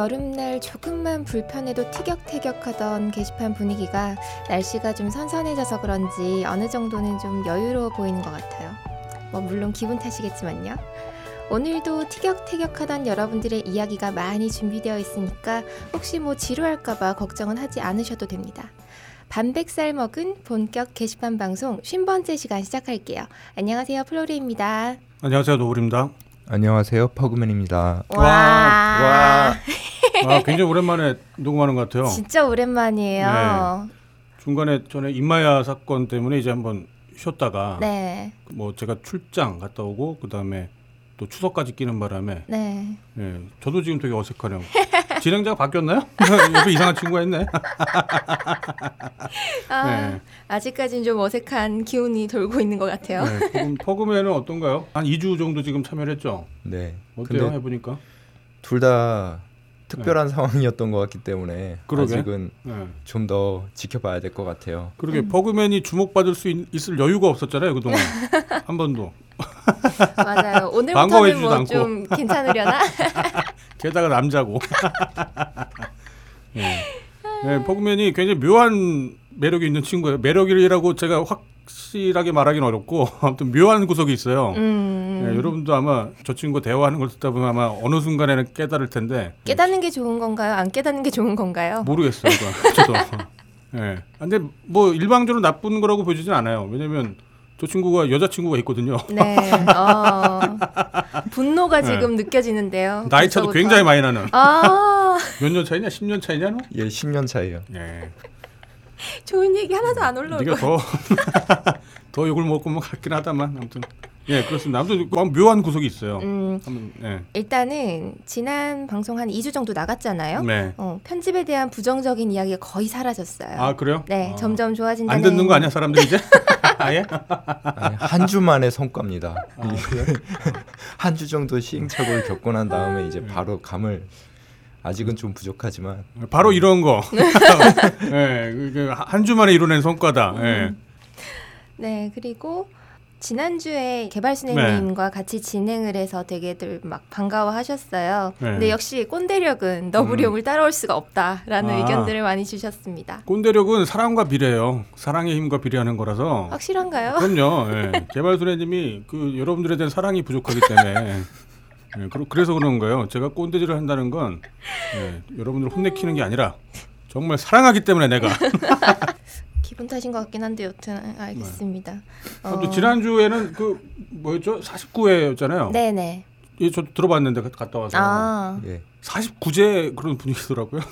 여름날 조금만 불편해도 티격태격하던 게시판 분위기가 날씨가 좀 선선해져서 그런지 어느 정도는 좀 여유로워 보이는 것 같아요. 뭐 물론 기분 탓이겠지만요. 오늘도 티격태격하던 여러분들의 이야기가 많이 준비되어 있으니까 혹시 뭐 지루할까봐 걱정은 하지 않으셔도 됩니다. 반백살 먹은 본격 게시판 방송 50번째 시간 시작할게요. 안녕하세요. 플로리입니다. 안녕하세요. 노블입니다. 안녕하세요. 퍼그맨입니다. 와. 와. 아, 굉장히 오랜만에 녹음하는 것 같아요. 진짜 오랜만이에요. 중간에 전에 임마야 사건 때문에 이제 한번 쉬었다가 네. 뭐 제가 출장 갔다 오고 그다음에 또 추석까지 끼는 바람에 네. 예, 저도 지금 되게 어색하네요. 진행자가 바뀌었나요? 옆에 이상한 친구가 있네. 아, 네. 아직까지는 좀 어색한 기운이 돌고 있는 것 같아요. 네, 지금 퍼그맨은 어떤가요? 한 2주 정도 지금 참여를 했죠. 네. 어때요? 해보니까. 둘 다 특별한 상황이었던 것 같기 때문에 그러게. 아직은 네. 좀더 지켜봐야 될 것 같아요. 그러게 퍼그맨이 주목받을 수 있, 있을 여유가 없었잖아요 그동안 한 번도. 맞아요. 오늘부터는 뭐. 좀 괜찮으려나? 게다가 남자고. 네. 네, 포그맨이 굉장히 묘한 매력이 있는 친구예요. 매력이라고 제가 확 실하게 말하기는 어렵고 아무튼 묘한 구석이 있어요. 음. 네, 여러분도 아마 저 친구 대화하는 걸 듣다 보면 아마 어느 순간에는 깨달을 텐데 깨닫는 게 좋은 건가요? 안 깨닫는 게 좋은 건가요? 모르겠어요. 저도. 네. 근데 뭐 일방적으로 나쁜 거라고 보여지진 않아요. 왜냐면 저 친구가 여자친구가 있거든요. 네. 어. 분노가 네. 지금 느껴지는데요. 나이 차도 벌써부터. 굉장히 많이 나는. 아, 몇년 차이냐? 10년 차이냐? 너? 예, 10년 차이요. 네. 좋은 얘기 하나도 안 올라오고. 네가 더, 더 욕을 먹고 뭐 같긴 하다만 아무튼 예 그렇습니다. 아무튼 막 묘한 구석이 있어요. 음, 한번 예. 일단은 지난 방송 한 2주 정도 나갔잖아요. 네. 어, 편집에 대한 부정적인 이야기가 거의 사라졌어요. 아 그래요? 네, 아. 점점 좋아진다는. 안 듣는 거 아니야 사람들 이제? 아예? 아니, 한 주 만의 성과입니다. 아, 그래? 한주 정도 시행착오를 겪고 난 다음에 네. 이제 바로 감을 아직은 좀 부족하지만 바로 이런 거. 예, 그, 한 주만에 이뤄낸 성과다. 예. 음. 네, 그리고 지난주에 개발순애님과 네. 같이 진행을 해서 되게들 막 반가워하셨어요. 네. 근데 역시 꼰대력은 너브리용을 따라올 수가 없다라는 아. 의견들을 많이 주셨습니다. 꼰대력은 사랑과 비례해요. 사랑의 힘과 비례하는 거라서. 확실한가요? 그럼요. 예. 개발소녀님이 그 여러분들에 대한 사랑이 부족하기 때문에. 예, 그러- 그래서 그런 거예요. 제가 꼰대질을 한다는 건 예, 여러분들을 혼내키는 게 아니라 정말 사랑하기 때문에 내가. 기분 탓인 것 같긴 한데 여튼 알겠습니다. 아, 또 지난주에는 그 뭐였죠? 49회였잖아요. 네네. 예, 저 들어봤는데 가- 갔다 와서 아, 예. 49제 그런 분위기더라고요.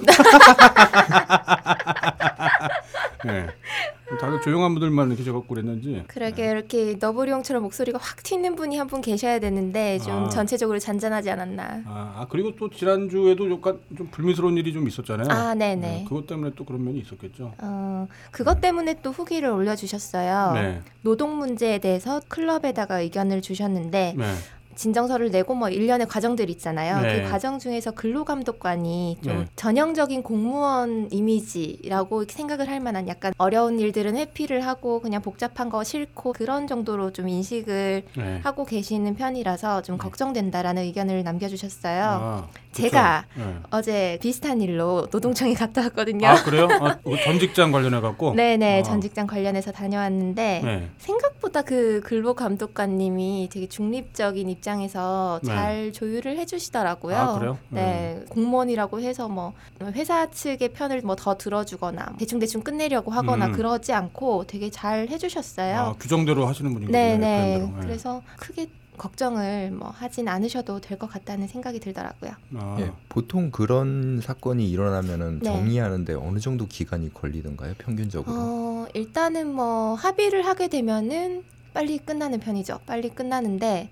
예. 다들 조용한 분들만 계셔갖고 그랬는지. 그러게 이렇게 너브리용처럼 목소리가 확 튀는 분이 한 분 계셔야 되는데 좀 아. 전체적으로 잔잔하지 않았나. 아, 아, 그리고 또 지난주에도 약간 좀 불미스러운 일이 좀 있었잖아요. 아, 네네. 네, 그것 때문에 또 그런 면이 있었겠죠. 어, 그것 때문에 또 후기를 올려주셨어요. 네. 노동 문제에 대해서 클럽에다가 의견을 주셨는데 네. 진정서를 내고 뭐 일련의 과정들 있잖아요. 네. 그 과정 중에서 근로감독관이 좀 네. 전형적인 공무원 이미지라고 생각을 할 만한 약간 어려운 일들은 회피를 하고 그냥 복잡한 거 싫고 그런 정도로 좀 인식을 네. 하고 계시는 편이라서 좀 걱정된다라는 의견을 남겨주셨어요. 아. 제가 네. 어제 비슷한 일로 노동청에 갔다 왔거든요. 아 그래요? 아, 전 직장 관련해 갖고. 네네 아. 전 직장 관련해서 다녀왔는데 네. 생각보다 그 근로감독관님이 되게 중립적인 입장 에서 네. 잘 조율을 해주시더라고요. 아, 그래요? 네, 공무원이라고 해서 뭐 회사 측의 편을 뭐 더 들어주거나 대충 대충 끝내려고 하거나 음. 그러지 않고 되게 잘 해주셨어요. 아, 규정대로 하시는 분이군요. 네네. 표현대로. 네. 그래서 크게 걱정을 뭐 하진 않으셔도 될 것 같다는 생각이 들더라고요. 아, 예. 보통 그런 사건이 일어나면은 네. 정리하는데 어느 정도 기간이 걸리던가요? 평균적으로? 어, 일단은 뭐 합의를 하게 되면은 빨리 끝나는 편이죠. 빨리 끝나는데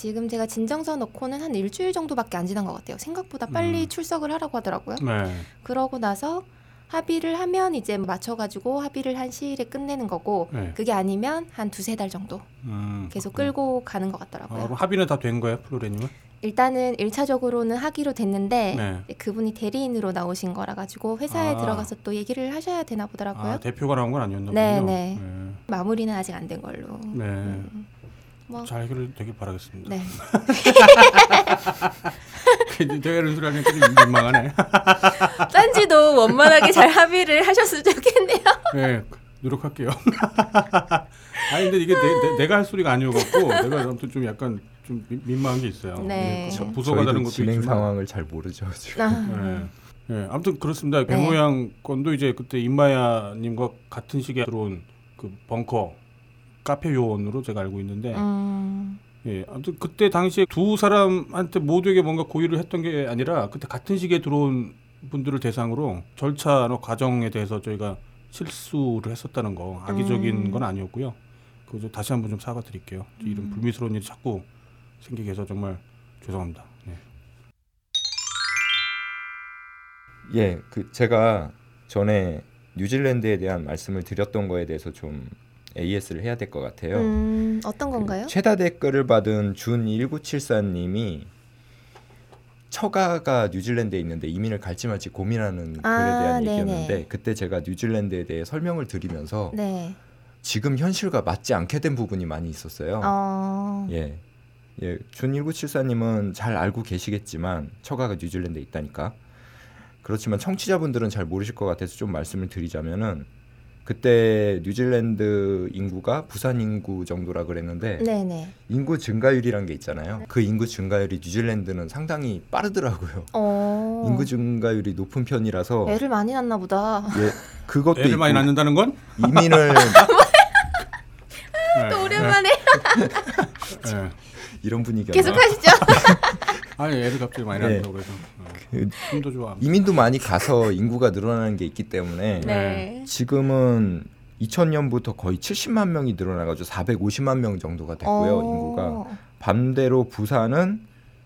지금 제가 진정서 넣고는 한 일주일 정도밖에 안 지난 것 같아요. 생각보다 빨리 음. 출석을 하라고 하더라고요. 네. 그러고 나서 합의를 하면 이제 맞춰가지고 합의를 한 시일에 끝내는 거고 네. 그게 아니면 한 두세 달 정도 음, 계속 그렇군요. 끌고 가는 것 아, 같더라고요. 그럼 합의는 다 된 거예요, 플로레님은? 일단은 일차적으로는 하기로 됐는데 네. 그분이 대리인으로 나오신 거라 가지고 회사에 아. 들어가서 또 얘기를 하셔야 되나 보더라고요. 아, 대표가 나온 건 아니었나 네, 보군요. 네. 마무리는 아직 안 된 걸로. 네. 음, 뭐 잘 해결되길 바라겠습니다. 네. 내가 이런 소리 하니까 좀 민망하네. 딴지도 원만하게 잘 합의를 하셨으면 좋겠네요. 네, 노력할게요. 아니 근데 이게 내, 가할 소리가 아니어갖고 내가 아무튼 좀 약간 좀 민- 민망한 게 있어요. 네. 예, 저- 부서가 다른 것도 진행 있지만. 상황을 잘 모르죠. 지금. 아, 예. 예, 아무튼 그렇습니다. 네. 배모양 건도 이제 그때 임마야님과 같은 시기에 들어온 그 벙커 카페 요원으로 제가 알고 있는데, 음, 예, 아무튼 그때 당시에 두 사람한테 모두에게 뭔가 고의를 했던 게 아니라 그때 같은 시기에 들어온 분들을 대상으로 절차나 과정에 대해서 저희가 실수를 했었다는 거 악의적인 음. 건 아니었고요. 그거 좀 다시 한번 좀 사과드릴게요. 이런 음. 불미스러운 일이 자꾸 생기게 해서 정말 죄송합니다. 예. 예, 그 제가 전에 뉴질랜드에 대한 말씀을 드렸던 거에 대해서 좀 AS를 해야 될 것 같아요. 음, 어떤 건가요? 그 최다 댓글을 받은 준 1974님이 처가가 뉴질랜드에 있는데 이민을 갈지 말지 고민하는 글에 아, 대한 네네. 얘기였는데 그때 제가 뉴질랜드에 대해 설명을 드리면서 네. 지금 현실과 맞지 않게 된 부분이 많이 있었어요. 어, 예. 예, 준 1974님은 잘 알고 계시겠지만 처가가 뉴질랜드에 있다니까. 그렇지만 청취자분들은 잘 모르실 것 같아서 좀 말씀을 드리자면은 그때 뉴질랜드 인구가 부산 인구 정도라 그랬는데 네네. 인구 증가율이란 게 있잖아요. 그 인구 증가율이 뉴질랜드는 상당히 빠르더라고요. 어, 인구 증가율이 높은 편이라서 애를 많이 낳나 보다. 예, 그것도 애를 있고 많이 낳는다는 건? 이민을 예, 또 오랜만에 예, 예. 이런 분위기가 계속 하시죠. 아니 애를 갑자기 많이 네. 낳는다고 그래서 그 어, 힘도 좋아. 이민도 많이 가서 인구가 늘어나는 게 있기 때문에 네. 지금은 2000년부터 거의 70만 명이 늘어나가지고 450만 명 정도가 됐고요 어, 인구가 반대로 부산은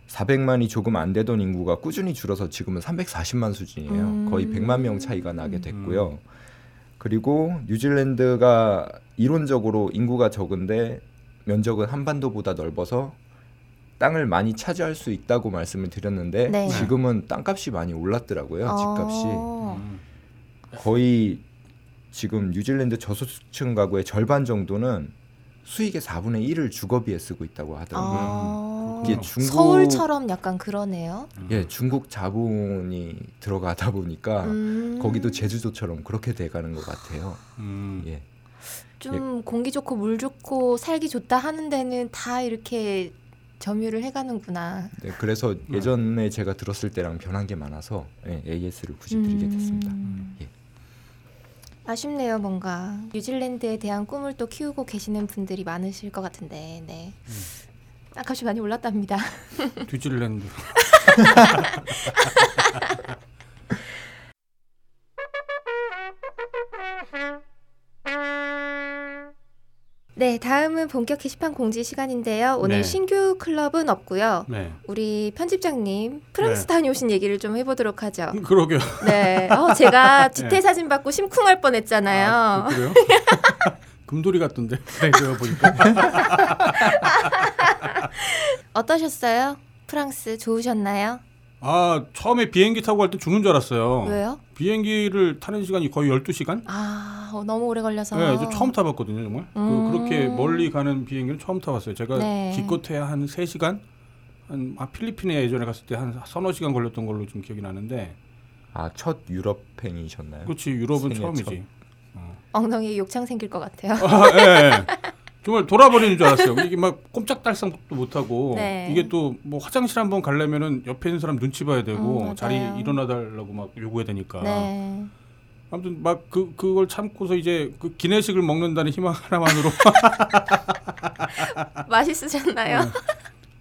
400만이 조금 안 되던 인구가 꾸준히 줄어서 지금은 340만 수준이에요 음. 거의 100만 명 차이가 나게 됐고요 그리고 뉴질랜드가 이론적으로 인구가 적은데 면적은 한반도보다 넓어서 땅을 많이 차지할 수 있다고 말씀을 드렸는데 네. 지금은 땅값이 많이 올랐더라고요 집값이 어, 음. 거의 지금 뉴질랜드 저소득층 가구의 절반 정도는 수익의 4분의 1을 주거비에 쓰고 있다고 하더라고요. 아, 이게 중국- 서울처럼 약간 그러네요. 예, 중국 자본이 들어가다 보니까 음, 거기도 제주도처럼 그렇게 돼가는 것 같아요. 음. 예, 좀 공기 좋고 물 좋고 살기 좋다 하는 데는 다 이렇게 점유를 해가는구나. 네, 그래서 예전에 제가 들었을 때랑 변한 게 많아서 예, AS를 굳이 드리게 됐습니다. 음. 예. 아쉽네요, 뭔가 뉴질랜드에 대한 꿈을 또 키우고 계시는 분들이 많으실 것 같은데, 네. 음. 땅값이 많이 올랐답니다. 뉴질랜드. 네, 다음은 본격 게시판 공지 시간인데요. 오늘 네. 신규 클럽은 없고요. 네. 우리 편집장님 프랑스 네. 다녀오신 얘기를 좀 해보도록 하죠. 음, 그러게요. 네, 어, 제가 네. 주태 사진 받고 심쿵할 뻔했잖아요. 아, 그- 그래요? 금돌이 같던데. 내가 보니까. 어떠셨어요? 프랑스 좋으셨나요? 아 처음에 비행기 타고 갈 때 죽는 줄 알았어요. 왜요? 비행기를 타는 시간이 거의 12시간? 아, 어, 너무 오래 걸려서. 네, 저 처음 타봤거든요, 정말. 음. 그, 그렇게 멀리 가는 비행기를 처음 타봤어요. 제가 네. 기껏해 한 3시간? 한 아, 필리핀에 예전에 갔을 때 한 서너 시간 걸렸던 걸로 좀 기억이 나는데 아, 첫 유럽행이셨나요? 그렇지 유럽은 처음이지. 엉덩이에 욕창 생길 것 같아요. 아, 예, 예. 정말 돌아버리는 줄 알았어요. 이게 막 꼼짝달싹도 못 하고 네. 이게 또 뭐 화장실 한번 가려면은 옆에 있는 사람 눈치 봐야 되고 음. 자리 일어나 달라고 막 요구해야 되니까. 네. 아무튼 막 그 그걸 참고서 이제 그 기내식을 먹는다는 희망 하나만으로 맛있으셨나요?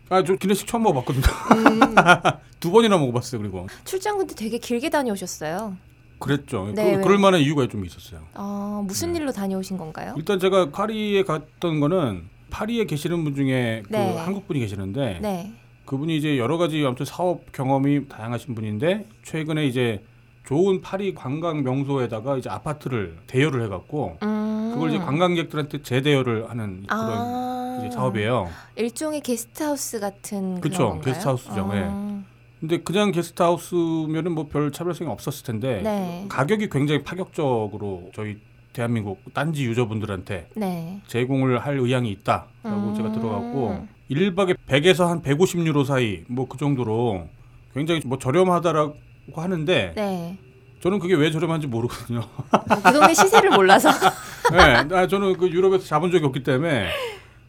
아저 기내식 처음 먹어봤거든요. 음, 두 번이나 먹어봤어요. 그리고 출장 근데 되게 길게 다녀오셨어요. 그랬죠. 네, 그, 왜? 그럴 만한 이유가 좀 있었어요. 어, 무슨 네. 일로 다녀오신 건가요? 일단 제가 파리에 갔던 거는 파리에 계시는 분 중에 그 네. 한국 분이 계시는데 네. 그분이 이제 여러 가지 아무튼 사업 경험이 다양하신 분인데 최근에 이제 좋은 파리 관광 명소에다가 이제 아파트를 대여를 해갖고 음. 그걸 이제 관광객들한테 재대여를 하는 그런 아, 이제 사업이에요. 일종의 게스트하우스 같은 그쵸, 그런 건가요? 게스트하우스죠, 네. 아, 근데 그냥 게스트하우스면은 뭐 별 차별성이 없었을 텐데 네. 가격이 굉장히 파격적으로 저희 대한민국 딴지 유저분들한테 네. 제공을 할 의향이 있다라고 음. 제가 들어갔고 1박에 100에서 한 150유로 사이 뭐 그 정도로 굉장히 뭐 저렴하다라고 하는데 네. 저는 그게 왜 저렴한지 모르거든요. 그 동네 시세를 몰라서. 네, 나 저는 그 유럽에서 자본 적이 없기 때문에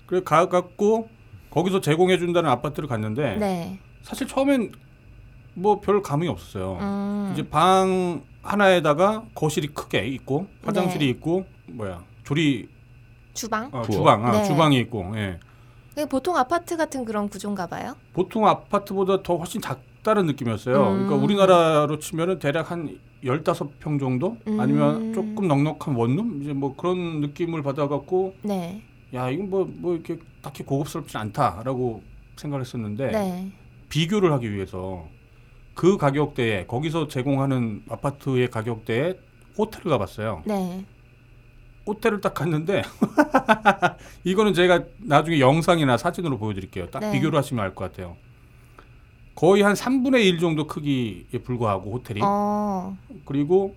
그래 가갖고 거기서 제공해 준다는 아파트를 갔는데 네. 사실 처음엔 뭐 별 감흥이 없었어요. 음. 이제 방 하나에다가 거실이 크게 있고 화장실이 네. 있고 뭐야 조리 주방. 어. 주방 아, 네. 주방이 있고 예. 보통 아파트 같은 그런 구조인가 봐요. 보통 아파트보다 더 훨씬 작다는 느낌이었어요. 음. 그러니까 우리나라로 치면은 대략 한 15평 정도 아니면 음. 조금 넉넉한 원룸 이제 뭐 그런 느낌을 받아 갖고 네. 야, 이건 뭐뭐 이렇게 딱히 고급스럽지 않다라고 생각을 했었는데 네. 비교를 하기 위해서 그 가격대에 거기서 제공하는 아파트의 가격대에 호텔을 가봤어요. 네. 호텔을 딱 갔는데 이거는 제가 나중에 영상이나 사진으로 보여드릴게요. 딱 네. 비교를 하시면 알 것 같아요. 거의 한 3분의 1 정도 크기에 불과하고 호텔이 어. 그리고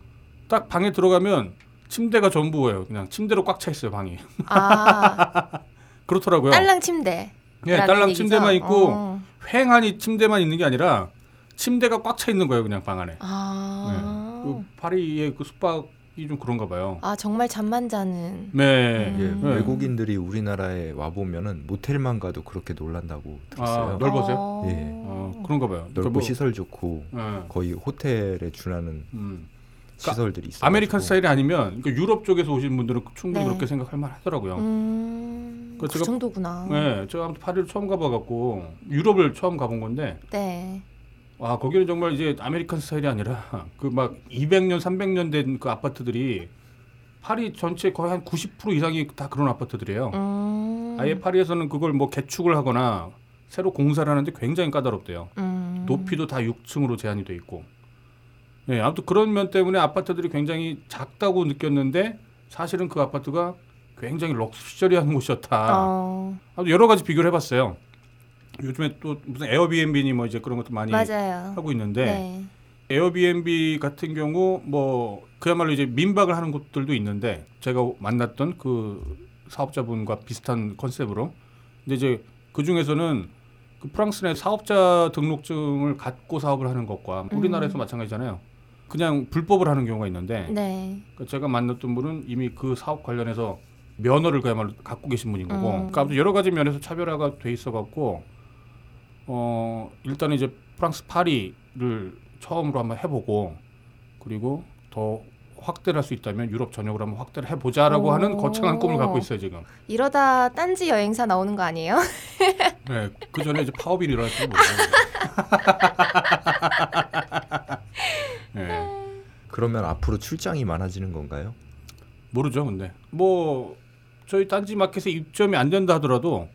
딱 방에 들어가면 침대가 전부예요. 그냥 침대로 꽉 차 있어요 방이. 아. 그렇더라고요. 딸랑 침대. 예, 딸랑 침대만 있고 어. 횡하니 침대만 있는 게 아니라 침대가 꽉 차 있는 거예요 그냥 방 안에. 아. 그 파리의 그 숙박이 좀 그런가 봐요. 아 정말 잠만 자는. 네. 예, 음. 네. 외국인들이 우리나라에 와 보면은 모텔만 가도 그렇게 놀란다고 들었어요. 아, 넓어서요? 어. 예. 어, 그런가 봐요. 넓고 그러니까 뭐, 시설 좋고 예. 거의 호텔에 준하는 음. 시설들이 있어요. American 스타일이 아니면 그러니까 유럽 쪽에서 오신 분들은 충분히 네. 그렇게 생각할 만하더라고요. 음. 그그 제가- 정도구나. 네, 제가 아무튼 파리를 처음 가봐갖고 유럽을 처음 가본 건데 네. 와 거기는 정말 이제 American 스타일이 아니라 그 막 200년, 300년 된 그 아파트들이 파리 전체 거의 한 90% 이상이 다 그런 아파트들이에요. 음. 아예 파리에서는 그걸 뭐 개축을 하거나 새로 공사를 하는데 굉장히 까다롭대요. 음. 높이도 다 6층으로 제한이 돼 있고. 네, 아무튼 그런 면 때문에 아파트들이 굉장히 작다고 느꼈는데 사실은 그 아파트가 굉장히 럭셔리한 곳이었다. 어. 여러 가지 비교를 해봤어요. 요즘에 또 무슨 에어비앤비니 뭐 이제 그런 것도 많이 맞아요. 하고 있는데 네. 에어비앤비 같은 경우 뭐 그야말로 이제 민박을 하는 곳들도 있는데 제가 만났던 그 사업자분과 비슷한 컨셉으로 근데 이제 그 중에서는 그 프랑스 내 사업자 등록증을 갖고 사업을 하는 것과 우리나라에서 음. 마찬가지잖아요. 그냥 불법을 하는 경우가 있는데 네. 그 제가 만났던 분은 이미 그 사업 관련해서 면허를 그야말로 갖고 계신 분인 거고 음. 그러니까 아무튼 여러 가지 면에서 차별화가 돼 있어 갖고 어 일단은 이제 프랑스 파리를 처음으로 한번 해보고 그리고 더 확대를 할수 있다면 유럽 전역으로 한번 확대를 해보자라고 오. 하는 거창한 꿈을 갖고 있어요 지금. 이러다 딴지 여행사 나오는 거 아니에요? 네, 그 전에 이제 파업이 일어날지도 모르고. 네, 그러면 앞으로 출장이 많아지는 건가요? 모르죠, 근데 뭐 저희 딴지 마켓에 입점이 안 된다 하더라도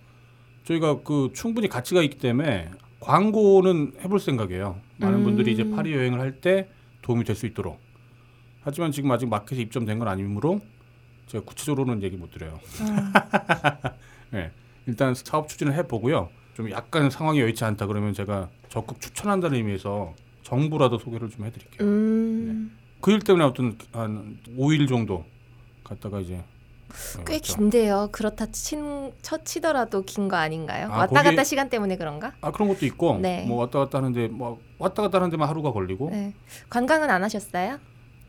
저희가 그 충분히 가치가 있기 때문에 광고는 해볼 생각이에요. 많은 음. 분들이 이제 파리 여행을 할 때 도움이 될 수 있도록. 하지만 지금 아직 마켓에 입점된 건 아니므로 제가 구체적으로는 얘기 못 드려요. 음. 네, 일단 사업 추진을 해보고요. 좀 약간 상황이 여의치 않다 그러면 제가 적극 추천한다는 의미에서 정보라도 소개를 좀 해드릴게요. 음. 그일 때문에 어떤 한 5일 정도 갔다가 이제 어, 꽤 자, 긴데요. 그렇다 친, 쳐 치더라도 긴 거 아닌가요? 아, 왔다 거기- 갔다 시간 때문에 그런가? 아 그런 것도 있고 네. 뭐 왔다 갔다 하는데 뭐 왔다 갔다 하는 데만 하루가 걸리고 네. 관광은 안 하셨어요?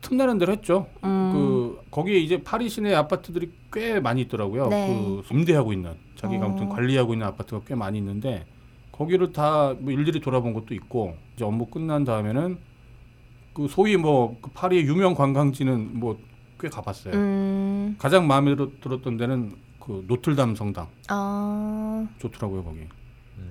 틈나는 대로 했죠. 음. 그 거기에 이제 파리 시내 아파트들이 꽤 많이 있더라고요. 네. 그 임대하고 있는 자기가 어. 아무튼 관리하고 있는 아파트가 꽤 많이 있는데 거기를 다 뭐 일일이 돌아본 것도 있고 이제 업무 끝난 다음에는 그 소위 뭐 그 파리의 유명 관광지는 뭐 꽤 가봤어요. 음. 가장 마음에 들- 들었던 데는 그 노틀담 성당 어. 좋더라고요 거기.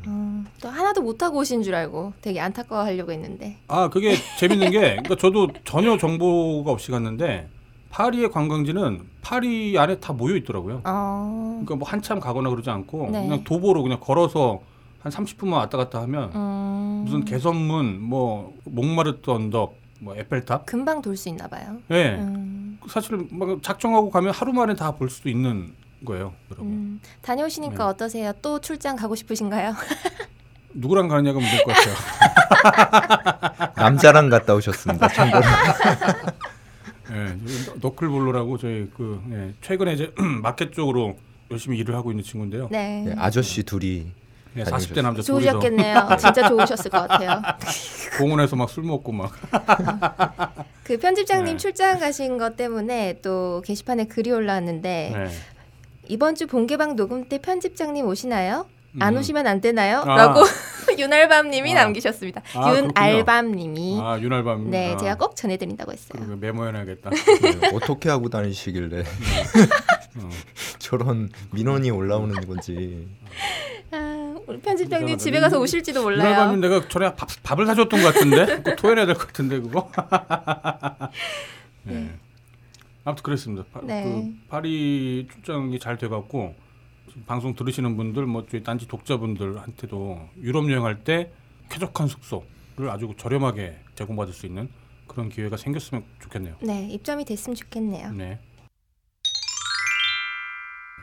음. 또 하나도 못 하고 오신 줄 알고 되게 안타까워하려고 했는데. 아 그게 재밌는 게 그러니까 저도 전혀 정보가 없이 갔는데 파리의 관광지는 파리 안에 다 모여 있더라고요. 어. 그러니까 뭐 한참 가거나 그러지 않고 네. 그냥 도보로 그냥 걸어서 한 30분만 왔다 갔다 하면 음. 무슨 개선문 뭐 몽마르트 언덕 뭐 에펠탑 금방 돌 수 있나 봐요. 예 음. 사실 막 작정하고 가면 하루 만에 다 볼 수도 있는 거예요 여러분 음. 다녀오시니까 네. 어떠세요? 또 출장 가고 싶으신가요? 누구랑 가느냐가 문제일 것 같아요 남자랑 갔다 오셨습니다. 참고로. 예 저기 너클볼로라고 저희 그 예, 최근에 이제 마켓 쪽으로 열심히 일을 하고 있는 친구인데요 네. 예, 아저씨 둘이 예, 다니셨어요. 40대 남자 좋으셨겠네요. 진짜 좋으셨을 것 같아요. 공원에서 막 술 먹고 막 그 편집장님 네. 출장 가신 것 때문에 또 게시판에 글이 올라왔는데 네. 이번 주 본개방 녹음 때 편집장님 오시나요? 안 음. 오시면 안 되나요? 아. 라고 윤알밤님이 아. 남기셨습니다. 아, 윤알밤님이 아 윤알밤 네 아, 제가 꼭 전해드린다고 했어요. 메모해놔야겠다. 네, 어떻게 하고 다니시길래 어. 저런 민원이 올라오는 건지. 아, 우리 편집장님. 집에 가서 오실지도 몰라요. 윤알밤님 내가 전에 밥, 밥을 사줬던 것 같은데 그거 토해내야 될 것 같은데 그거. 네. 아무튼 그랬습니다. 파, 네. 그 파리 출장이 잘 돼갖고 방송 들으시는 분들 뭐 저희 딴지 독자분들한테도 유럽 여행할 때 쾌적한 숙소를 아주 저렴하게 제공받을 수 있는 그런 기회가 생겼으면 좋겠네요. 네 입점이 됐으면 좋겠네요. 네.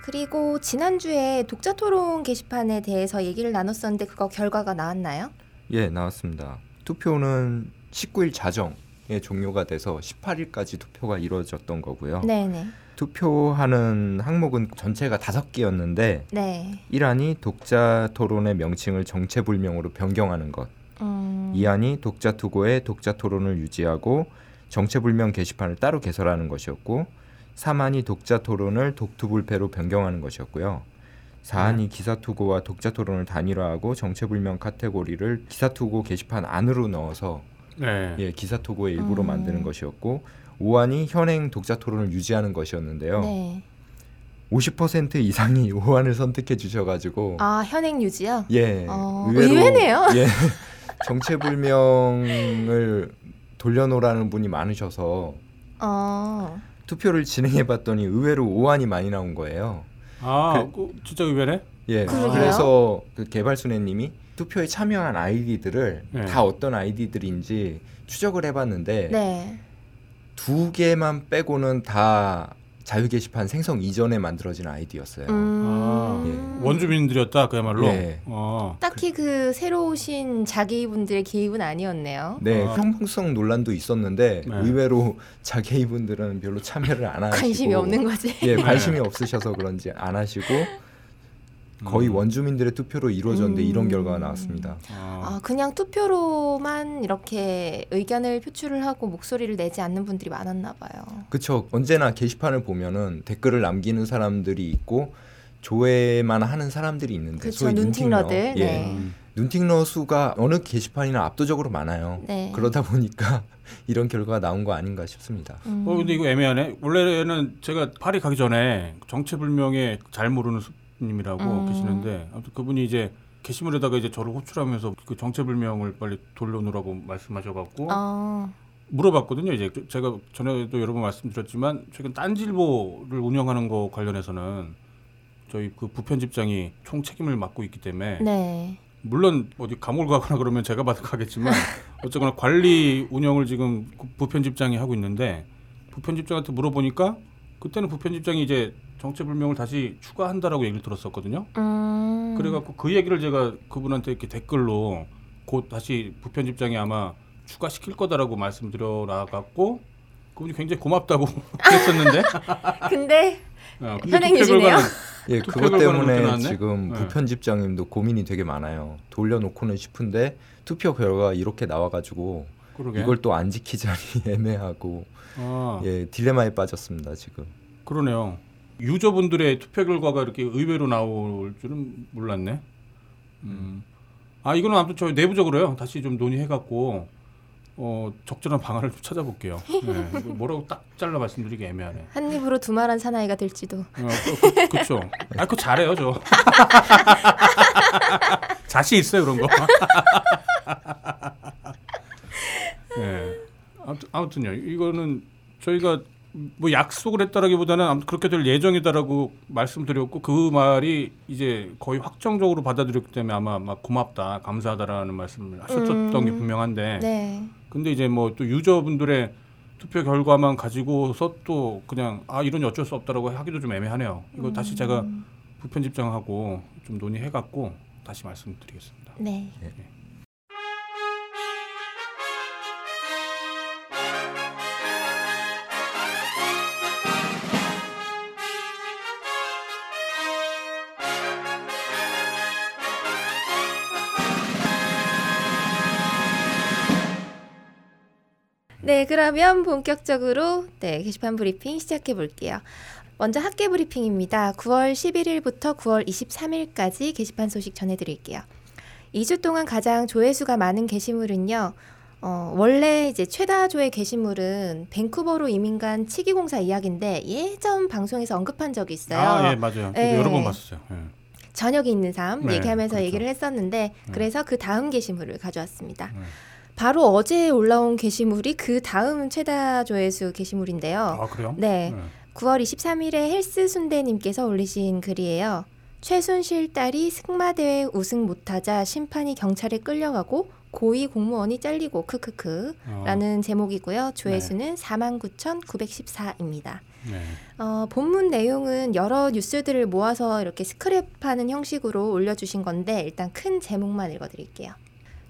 그리고 지난주에 독자 토론 게시판에 대해서 얘기를 나눴었는데 그거 결과가 나왔나요? 예, 나왔습니다. 투표는 19일 자정에 종료가 돼서 18일까지 투표가 이루어졌던 거고요. 네네. 투표하는 항목은 전체가 다섯 개였는데 네. 1안이 독자 토론의 명칭을 정체불명으로 변경하는 것. 음, 2안이 독자 투고의 독자 토론을 유지하고 정체불명 게시판을 따로 개설하는 것이었고 3안이 독자 토론을 독투불패로 변경하는 것이었고요. 4안이 기사 투고와 독자 토론을 단일화하고 정체불명 카테고리를 기사 투고 게시판 안으로 넣어서 네. 예, 기사 투고의 일부로 음. 만드는 것이었고 5안이 현행 독자 토론을 유지하는 것이었는데요. 네. 50% 이상이 5안을 선택해 주셔가지고 아 현행 유지요? 예, 어, 의외로 의외네요. 예, 정체불명을 돌려놓으라는 분이 많으셔서 어. 투표를 진행해 봤더니 의외로 오한이 많이 나온 거예요. 아, 그, 진짜 의외네. 예, 그러게요. 그래서 그 개발순애님이 투표에 참여한 아이디들을 네. 다 어떤 아이디들인지 추적을 해 봤는데 네. 두 개만 빼고는 다 자유 게시판 생성 이전에 만들어진 아이디였어요. 음. 아, 원주민들이었다 그야말로. 예. 어. 딱히 그 새로 오신 자기분들의 개입은 아니었네요. 네, 아. 형평성 논란도 있었는데 네. 의외로 자개이분들은 별로 참여를 안 하시고 관심이 없는 거지. 예, 관심이 없으셔서 그런지 안 하시고 거의 음. 원주민들의 투표로 이루어졌는데 음. 이런 결과가 나왔습니다. 아, 아, 그냥 투표로만 이렇게 의견을 표출을 하고 목소리를 내지 않는 분들이 많았나 봐요. 그렇죠. 언제나 게시판을 보면은 댓글을 남기는 사람들이 있고 조회만 하는 사람들이 있는데 그렇죠. 소위 눈팅러들. 예. 네. 음. 눈팅러 수가 어느 게시판이나 압도적으로 많아요. 네. 그러다 보니까 이런 결과가 나온 거 아닌가 싶습니다. 음. 어 근데 이거 애매하네. 원래는 제가 파리 가기 전에 정체불명의 잘 모르는 스 님이라고 음. 계시는데 아무튼 그분이 이제 게시물에다가 이제 저를 호출하면서 그 정체불명을 빨리 돌려놓으라고 말씀하셔갖고 어. 물어봤거든요. 이제 제가 전에도 여러 번 말씀드렸지만 최근 딴질보를 운영하는 거 관련해서는 저희 그 부편집장이 총 책임을 맡고 있기 때문에 네. 물론 어디 감옥을 가거나 그러면 제가 받아 가겠지만 어쨌거나 관리 운영을 지금 그 부편집장이 하고 있는데 부편집장한테 물어보니까 그때는 부편집장이 이제 정체불명을 다시 추가한다라고 얘기를 들었었거든요. 음. 그래갖고 그 얘기를 제가 그분한테 이렇게 댓글로 곧 다시 부편집장이 아마 추가시킬 거다라고 말씀드려 나갔고 그분이 굉장히 고맙다고 했었는데 근데 어, 근데 현행 투표 유지네요. 결과는 예, 그것 때문에? 지금 네. 부편집장님도 고민이 되게 많아요. 돌려놓고는 싶은데 투표 결과가 이렇게 나와가지고 그러게. 이걸 또 안 지키자니 애매하고 아, 예 딜레마에 빠졌습니다 지금. 그러네요. 유저분들의 투표 결과가 이렇게 의외로 나올 줄은 몰랐네. 음. 아 이거는 아무튼 저 내부적으로요. 다시 좀 논의해갖고 어 적절한 방안을 좀 찾아볼게요. 네. 뭐라고 딱 잘라 말씀드리기 애매하네. 한 입으로 두말한 사나이가 될지도. 어, 그, 그, 그쵸. 아, 그거 잘해요, 저. 자신 있어요, 그런 거. 네. 아무튼, 아무튼요, 이거는 저희가 뭐 약속을 했다라기보다는 아무튼 그렇게 될 예정이다라고 말씀드렸고 그 말이 이제 거의 확정적으로 받아들였기 때문에 아마 막 고맙다, 감사하다라는 말씀을 하셨던 음. 게 분명한데 네. 근데 이제 뭐 또 유저분들의 투표 결과만 가지고서 또 그냥 아 이런 어쩔 수 없다라고 하기도 좀 애매하네요. 이거 다시 제가 음. 부편집장하고 좀 논의해 갖고 다시 말씀드리겠습니다. 네. 네, 그러면 본격적으로 네, 게시판 브리핑 시작해 볼게요. 먼저 학계 브리핑입니다. 9월 11일부터 9월 23일까지 게시판 소식 전해드릴게요. 2주 동안 가장 조회수가 많은 게시물은요. 어, 원래 이제 최다 조회 게시물은 밴쿠버로 이민 간 치기공사 이야기인데 예전 방송에서 언급한 적이 있어요. 아, 예, 맞아요. 예. 여러 번 봤었어요. 예. 저녁이 있는 삶 네, 얘기하면서 그렇죠. 얘기를 했었는데 네. 그래서 그 다음 게시물을 가져왔습니다. 네. 바로 어제 올라온 게시물이 그 다음 최다 조회수 게시물인데요. 아, 그래요? 네. 9월 23일에 헬스 순대님께서 올리신 글이에요. 최순실 딸이 승마대회 우승 못하자 심판이 경찰에 끌려가고 고위 공무원이 잘리고 크크크 어, 라는 제목이고요. 조회수는 49,914입니다. 네. 어, 본문 내용은 여러 뉴스들을 모아서 이렇게 스크랩하는 형식으로 올려주신 건데 일단 큰 제목만 읽어드릴게요.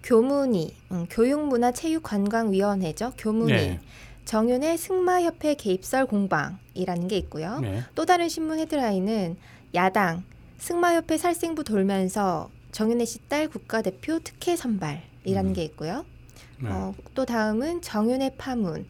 교문위, 음, 교육문화체육관광위원회죠. 교문위, 네. 정윤의 승마협회 개입설 공방이라는 게 있고요. 네. 또 다른 신문 헤드라인은 야당 승마협회 살생부 돌면서 정윤혜 씨 딸 국가대표 특혜 선발이라는 음. 게 있고요. 네. 어, 또 다음은 정윤의 파문,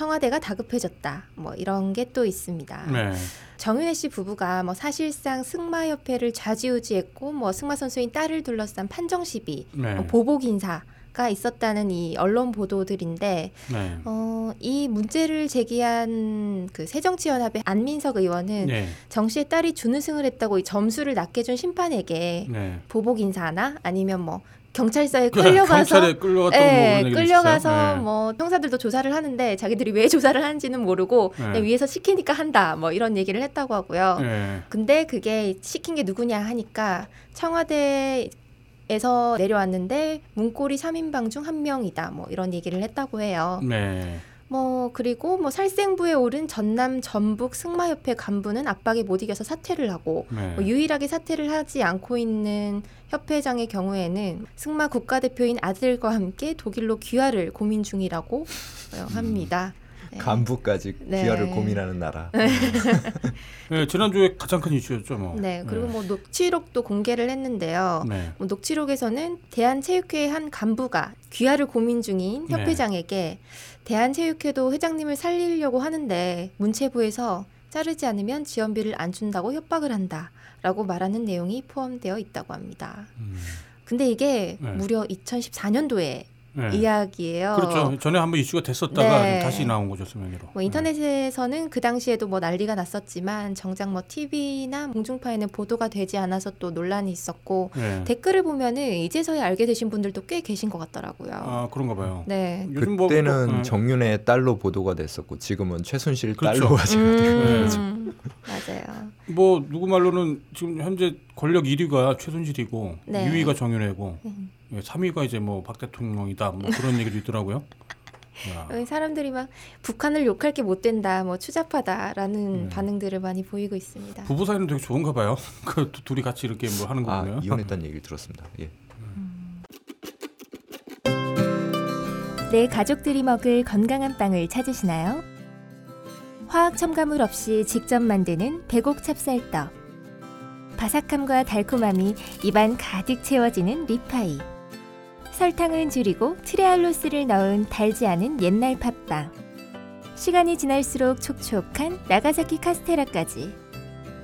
청와대가 다급해졌다. 뭐 이런 게 또 있습니다. 네. 정윤혜 씨 부부가 뭐 사실상 승마 협회를 좌지우지했고 뭐 승마 선수인 딸을 둘러싼 판정 시비, 네. 뭐 보복 인사 가 있었다는 이 언론 보도들인데 네. 어, 이 문제를 제기한 그 새정치연합의 안민석 의원은 네. 정 씨의 딸이 준우승을 했다고 이 점수를 낮게 준 심판에게 네. 보복 인사나 아니면 뭐 경찰서에 끌려가서 경찰에 끌려갔던 예, 뭐 끌려가서? 네. 뭐 형사들도 조사를 하는데 자기들이 왜 조사를 하는지는 모르고 네. 그냥 위에서 시키니까 한다 뭐 이런 얘기를 했다고 하고요. 네. 근데 그게 시킨 게 누구냐 하니까 청와대 에서 내려왔는데 문고리 3인방 중 한 명이다 뭐 이런 얘기를 했다고 해요. 네. 뭐 그리고 뭐 살생부에 오른 전남 전북 승마협회 간부는 압박에 못 이겨서 사퇴를 하고 네. 뭐 유일하게 사퇴를 하지 않고 있는 협회장의 경우에는 승마 국가대표인 아들과 함께 독일로 귀화를 고민 중이라고 어, 합니다. 네. 간부까지 네. 귀화를 고민하는 나라. 네, 지난주에 가장 큰 이슈였죠, 뭐. 네, 그리고 뭐 녹취록도 공개를 했는데요. 네. 뭐 녹취록에서는 대한체육회의 한 간부가 귀화를 고민 중인 네. 협회장에게 대한체육회도 회장님을 살리려고 하는데 문체부에서 자르지 않으면 지원비를 안 준다고 협박을 한다 라고 말하는 내용이 포함되어 있다고 합니다. 음. 근데 이게 네. 무려 2014년도에 네. 이야기예요. 그렇죠. 전에 한번 이슈가 됐었다가 네. 다시 나온 거죠, 수면위로. 뭐 인터넷에서는 그 당시에도 뭐 난리가 났었지만 정작 뭐 TV나 공중파에는 보도가 되지 않아서 또 논란이 있었고 네. 댓글을 보면은 이제서야 알게 되신 분들도 꽤 계신 것 같더라고요. 아, 그런가 봐요. 네. 요즘 뭐 그때는 뭐, 네. 정윤의 딸로 보도가 됐었고 지금은 최순실 그렇죠. 딸로 화제가 되고 음, 맞아요. 뭐 누구 말로는 지금 현재 권력 1위가 최순실이고 네. 2위가 정윤회고 음. 예, 3위가 이제 뭐 박 대통령이다 뭐 그런 얘기도 있더라고요. 야. 사람들이 막 북한을 욕할 게 못 된다, 뭐 추잡하다라는 음. 반응들을 많이 보이고 있습니다. 부부 사이는 되게 좋은가 봐요. 그 두- 둘이 같이 이렇게 뭐 하는 거아 보면. 이혼했다는 얘기를 들었습니다. 예. 내 가족들이 먹을 건강한 빵을 찾으시나요? 화학 첨가물 없이 직접 만드는 배곡 찹쌀떡. 바삭함과 달콤함이 입안 가득 채워지는 리파이. 설탕은 줄이고 트레알로스를 넣은 달지 않은 옛날 팥빵. 시간이 지날수록 촉촉한 나가사키 카스테라까지.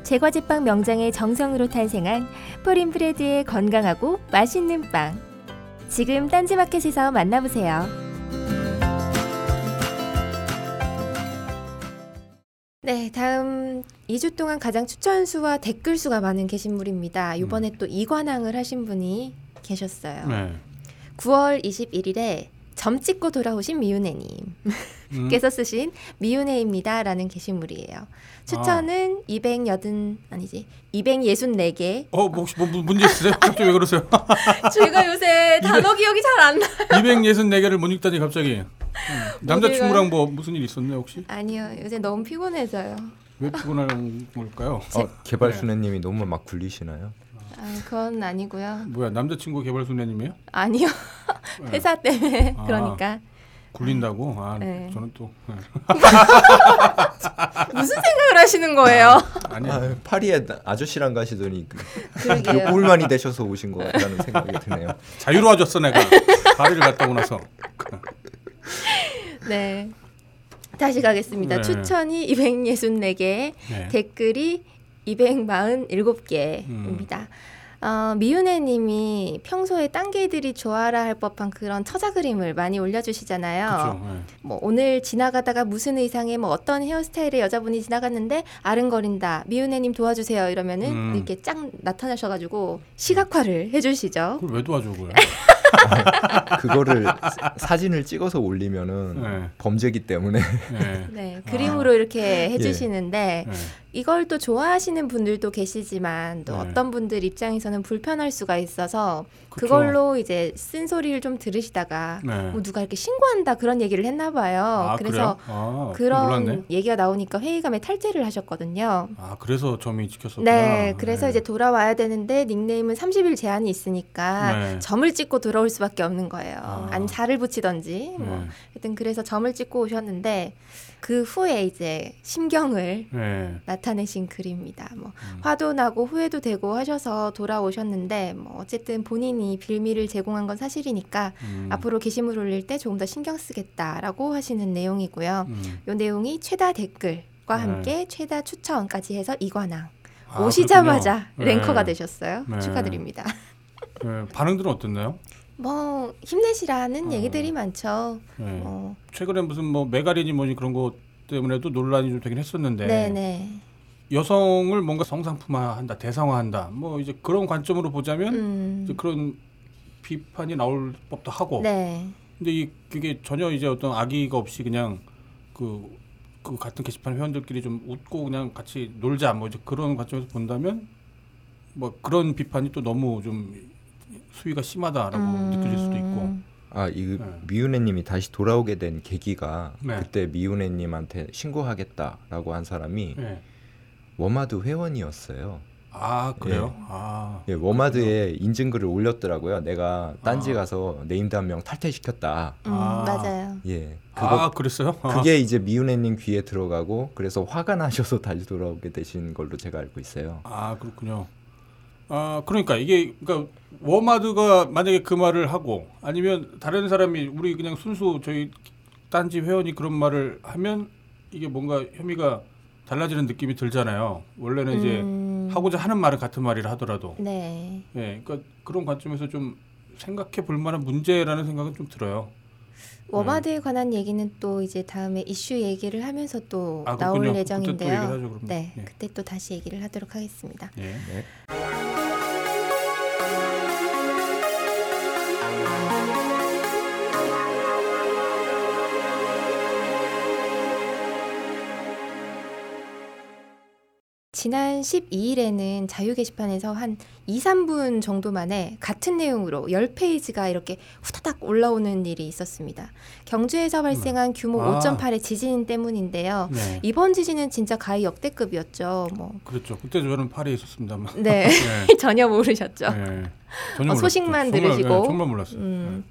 제과제빵 명장의 정성으로 탄생한 포린브레드의 건강하고 맛있는 빵. 지금 딴지마켓에서 만나보세요. 네, 다음 2주 동안 가장 추천 수와 댓글 수가 많은 게시물입니다. 이번에 또 이관왕을 하신 분이 계셨어요. 네. 9월 21일에 점 찍고 돌아오신 미윤혜님께서 음, 쓰신 미윤혜입니다라는 게시물이에요. 추천은 280 아니지 264개. 어, 뭐 혹시 뭐 문- 문제 있으세요? 갑자기 왜 그러세요? 제가 요새 단어 기억이 잘 안 나. 264개를 못 읽다니 갑자기. 음, 남자친구랑? 뭐 무슨 일 있었나요 혹시? 아니요, 요새 너무 피곤해서요. 왜 피곤한 걸까요? 어, 개발순애님이 너무 막 굴리시나요? 아, 그건 아니고요. 뭐야 남자친구 개발순애님이에요? 아니요. 네. 회사 때문에 아. 그러니까 굴린다고? 아, 네. 저는 또 네. 무슨 생각을 하시는 거예요? 아니 아, 파리에 나- 아저씨랑 가시더니 그 그러게요. 꿀만이 되셔서 오신 것 같다는 생각이 드네요. 자유로워졌어 내가 파리를 갔다 오고 나서. 네. 다시 가겠습니다. 네. 추천이 264개, 네. 댓글이 247개입니다. 어, 미윤혜님이 평소에 딴 개들이 좋아라 할 법한 그런 처자 그림을 많이 올려주시잖아요. 그렇죠. 네. 뭐 오늘 지나가다가 무슨 의상에 뭐 어떤 헤어스타일의 여자분이 지나갔는데 아른거린다. 미윤혜님 도와주세요. 이러면은 음. 이렇게 쫙 나타나셔가지고 시각화를 해주시죠. 그걸 왜 도와줘 그걸? 그거를 사- 사진을 찍어서 올리면은 네. 범죄기 때문에 네. 네, 그림으로 이렇게 예. 해주시는데 네. 이걸 또 좋아하시는 분들도 계시지만 또 네. 어떤 분들 입장에서는 불편할 수가 있어서 그쵸. 그걸로 이제 쓴소리를 좀 들으시다가 네. 뭐 누가 이렇게 신고한다 그런 얘기를 했나 봐요. 아, 그래서? 아, 그런 몰랐네. 얘기가 나오니까 회의감에 탈퇴를 하셨거든요. 아 그래서 점이 찍혔었구나. 네, 그래서 네. 이제 돌아와야 되는데 닉네임은 30일 제한이 있으니까 네. 점을 찍고 들어올 수밖에 없는 거예요. 아. 아니면 살을 붙이던지. 뭐. 네. 하여튼 그래서 점을 찍고 오셨는데 그 후에 이제 심경을 네. 나타내신 글입니다. 뭐 음. 화도 나고 후회도 되고 하셔서 돌아오셨는데 뭐 어쨌든 본인이 빌미를 제공한 건 사실이니까 음. 앞으로 게시물 올릴 때 조금 더 신경 쓰겠다라고 하시는 내용이고요. 음. 요 내용이 최다 댓글과 네. 함께 최다 추천까지 해서 이관왕 아, 오시자마자 그렇군요. 랭커가 네. 되셨어요. 네. 축하드립니다. 네. 반응들은 어땠나요? 뭐 힘내시라는 어. 얘기들이 많죠. 네. 어, 최근에 무슨 뭐 메가리니 뭐니 그런 거 때문에도 논란이 좀 되긴 했었는데 네네. 여성을 뭔가 성상품화한다, 대상화한다, 뭐 이제 그런 관점으로 보자면 음, 이제 그런 비판이 나올 법도 하고. 네. 근데 이 그게 전혀 이제 어떤 악의가 없이 그냥 그, 그 같은 게시판 회원들끼리 좀 웃고 그냥 같이 놀자 뭐 이제 그런 관점에서 본다면 뭐 그런 비판이 또 너무 좀 수위가 심하다라고 음, 느껴질 수도 있고. 아, 이 네. 미윤혜님이 다시 돌아오게 된 계기가 네. 그때 미윤혜님한테 신고하겠다라고 한 사람이 네. 워마드 회원이었어요. 아 그래요? 아 예, 워마드에 인증글을 올렸더라고요. 내가 딴지 아. 가서 named 한명 탈퇴시켰다. 음, 아. 맞아요. 예, 그거 아 그랬어요? 아. 그게 이제 미윤혜님 귀에 들어가고 그래서 화가 나셔서 다시 돌아오게 되신 걸로 제가 알고 있어요. 아 그렇군요. 아 그러니까 이게 그러니까 워마드가 만약에 그 말을 하고 아니면 다른 사람이 우리 그냥 순수 저희 딴지 회원이 그런 말을 하면 이게 뭔가 혐의가 달라지는 느낌이 들잖아요. 원래는 이제 음, 하고자 하는 말은 같은 말이라 하더라도 네. 예, 그러니까 그런 관점에서 좀 생각해 볼 만한 문제라는 생각은 좀 들어요. 워마드에 관한 얘기는 또 이제 다음에 이슈 얘기를 하면서 또 아, 나올. 예정인데요. 그때 또 얘기를 하죠. 네, 예. 그때 또 다시 얘기를 하도록 하겠습니다. 예. 네. 지난 12일에는 자유 게시판에서 한 2, 3분 정도 만에 같은 내용으로 10페이지가 이렇게 후다닥 올라오는 일이 있었습니다. 경주에서 발생한 규모 아. 5.8의 지진 때문인데요. 네. 이번 지진은 진짜 가히 역대급이었죠. 뭐. 그렇죠. 그때 저는 파리에 있었습니다만. 네. 네. 전혀 모르셨죠. 네. 전혀 어. 소식만 정말, 들으시고. 네, 정말 몰랐어요. 음.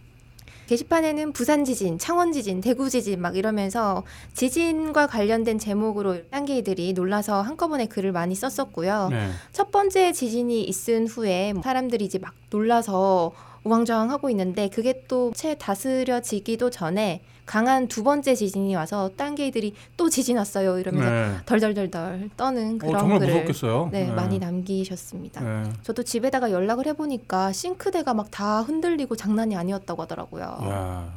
게시판에는 부산 지진, 창원 지진, 대구 지진 막 이러면서 지진과 관련된 제목으로 딴개이들이 놀라서 한꺼번에 글을 많이 썼었고요. 네. 첫 번째 지진이 있은 후에 사람들이 이제 막 놀라서 우왕좌왕 하고 있는데 그게 또 채 다스려지기도 전에 강한 두 번째 지진이 와서 딴개이들이 또 지진 왔어요 이러면서 네. 덜덜덜덜 떠는 어, 그런 정말 글을 무섭겠어요. 네, 많이 남기셨습니다. 네. 저도 집에다가 연락을 해보니까 싱크대가 막 다 흔들리고 장난이 아니었다고 하더라고요. 야,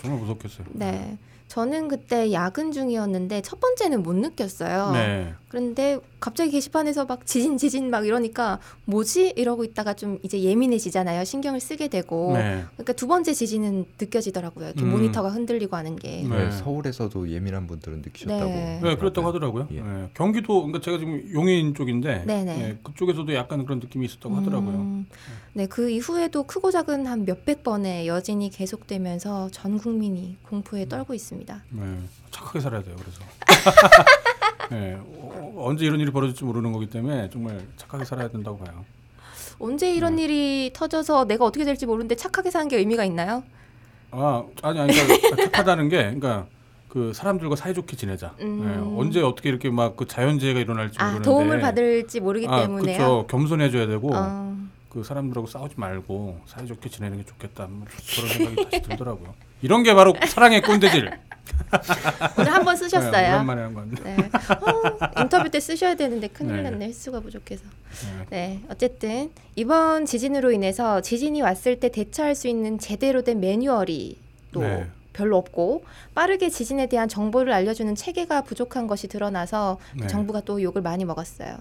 정말 무섭겠어요. 네. 저는 그때 야근 중이었는데 첫 번째는 못 느꼈어요. 네. 그런데 갑자기 게시판에서 막 지진 지진 막 이러니까 뭐지 이러고 있다가 좀 이제 예민해지잖아요. 신경을 쓰게 되고. 네. 그러니까 두 번째 지진은 느껴지더라고요. 이렇게 음. 모니터가 흔들리고 하는 게. 네. 네, 서울에서도 예민한 분들은 느끼셨다고. 네. 네, 그렇다고 하더라고요. 예. 네. 경기도 그러니까 제가 지금 용인 쪽인데 네네. 네, 그쪽에서도 약간 그런 느낌이 있었다고 하더라고요. 음, 네, 그 이후에도 크고 작은 한 몇백 번의 여진이 계속되면서 전 국민이 공포에 음. 떨고 있습니다. 네. 착하게 살아야 돼요. 그래서 네, 어, 언제 이런 일이 벌어질지 모르는 거기 때문에 정말 착하게 살아야 된다고 봐요. 언제 이런 네. 일이 터져서 내가 어떻게 될지 모르는데 착하게 사는 게 의미가 있나요? 아 아니 아니 그러니까 착하다는 게 그러니까 그 사람들과 사이좋게 지내자. 음. 네, 언제 어떻게 이렇게 막 그 자연재해가 일어날지 아, 모르는데 도움을 받을지 모르기 아, 때문에요. 그렇죠. 겸손해져야 되고 어, 그 사람들하고 싸우지 말고 사이좋게 지내는 게 좋겠다. 뭐 그런 생각이 다시 들더라고요. 이런 게 바로 사랑의 꼰대질. 오늘 한번 네, 쓰셨어요. 오랜만에 한 건데. 네. 어, 인터뷰 때 쓰셔야 되는데 큰일 네. 났네 횟수가 부족해서. 네. 네, 어쨌든 이번 지진으로 인해서 지진이 왔을 때 대처할 수 있는 제대로 된 매뉴얼이 또 네. 별로 없고 빠르게 지진에 대한 정보를 알려주는 체계가 부족한 것이 드러나서 그 네. 정부가 또 욕을 많이 먹었어요.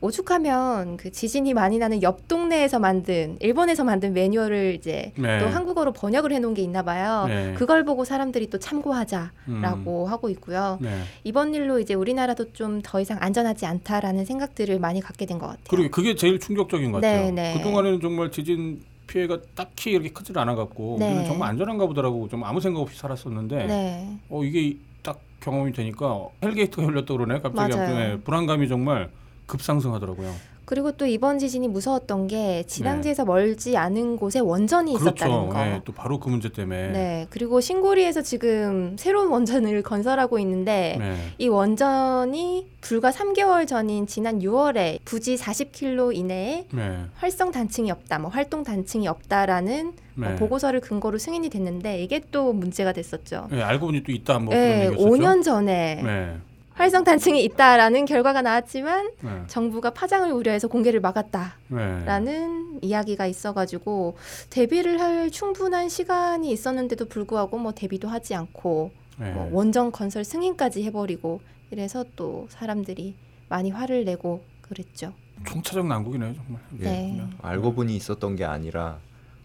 오죽하면 그 지진이 많이 나는 옆 동네에서 만든 일본에서 만든 매뉴얼을 이제 네. 또 한국어로 번역을 해놓은 게 있나 봐요. 네. 그걸 보고 사람들이 또 음. 참고하자라고 하고 있고요. 네. 이번 일로 이제 우리나라도 좀 더 이상 안전하지 않다라는 생각들을 많이 갖게 된 것 같아요. 그리고 그게 제일 충격적인 것 같아요. 네, 네. 그 동안에는 정말 지진 피해가 딱히 이렇게 크질 않아갖고 네. 우리는 정말 안전한가 보다라고 좀 아무 생각 없이 살았었는데 네. 어 이게 딱 경험이 되니까 hell gate가 열렸다 그러네 갑자기. 네, 불안감이 정말 급상승하더라고요. 그리고 또 이번 지진이 무서웠던 게 진앙지에서 멀지 않은 곳에 원전이 있었다는 네. 그렇죠. 거. 네, 또 바로 그 문제 때문에. 네. 그리고 신고리에서 지금 새로운 원전을 건설하고 있는데 네. 이 원전이 불과 3개월 전인 지난 6월에 부지 40킬로 이내에 네. 활성 단층이 없다, 뭐 활동 단층이 없다라는 뭐 네. 보고서를 근거로 승인이 됐는데 이게 또 문제가 됐었죠. 네, 알고 보니 또 있다 뭐 네, 그런 얘기였었죠. 5년 전에 네. 활성 단층이 있다라는 결과가 나왔지만 네. 정부가 파장을 우려해서 공개를 막았다. 네. 라는 이야기가 있어가지고 대비를 할 충분한 시간이 있었는데도 불구하고 뭐 대비도 하지 않고 네. 뭐 원전 건설 승인까지 해버리고 이래서 또 사람들이 많이 화를 내고 그랬죠. 총차적 난국이네요 정말. 예. 네. 알고 보니 있었던 게 아니라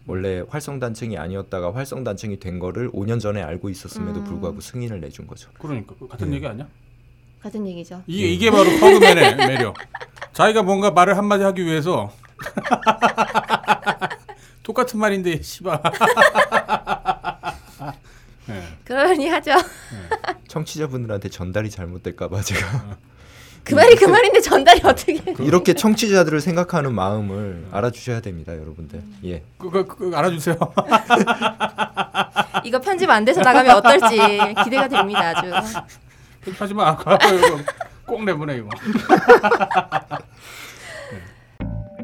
원래 활성 단층이 아니었다가 활성 단층이 된 거를 5년 전에 알고 있었음에도 음. 불구하고 승인을 내준 거죠. 그러니까 그 같은 네. 얘기 아니야? 같은 얘기죠. 이게 이게 바로 퍼그맨의 매력. 자기가 뭔가 말을 한마디 하기 위해서 똑같은 말인데 씨발. 네. 그러니 하죠. 청취자분들한테 전달이 잘못될까봐 제가 그 말이 그 말인데 전달이 어떻게? 이렇게 청취자들을 생각하는 마음을 알아주셔야 됩니다, 여러분들. 예. 그거 그, 그, 알아주세요. 이거 편집 안 돼서 나가면 어떨지 기대가 됩니다. 아주. 하지 마. 꼭 내보내 이거.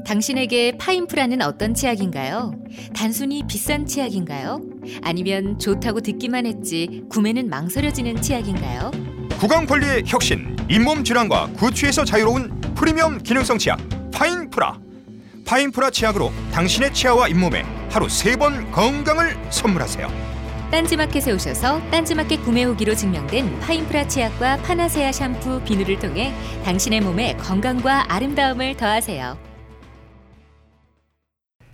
당신에게 파인프라는 어떤 치약인가요? 단순히 비싼 치약인가요? 아니면 좋다고 듣기만 했지 구매는 망설여지는 치약인가요? 구강 관리의 혁신, 잇몸 질환과 구취에서 자유로운 프리미엄 기능성 치약 파인프라. 파인프라 치약으로 당신의 치아와 잇몸에 하루 세 번 건강을 선물하세요. 딴지마켓에 오셔서 딴지마켓 구매 후기로 증명된 파인프라 치약과 파나세아 샴푸, 비누를 통해 당신의 몸에 건강과 아름다움을 더하세요.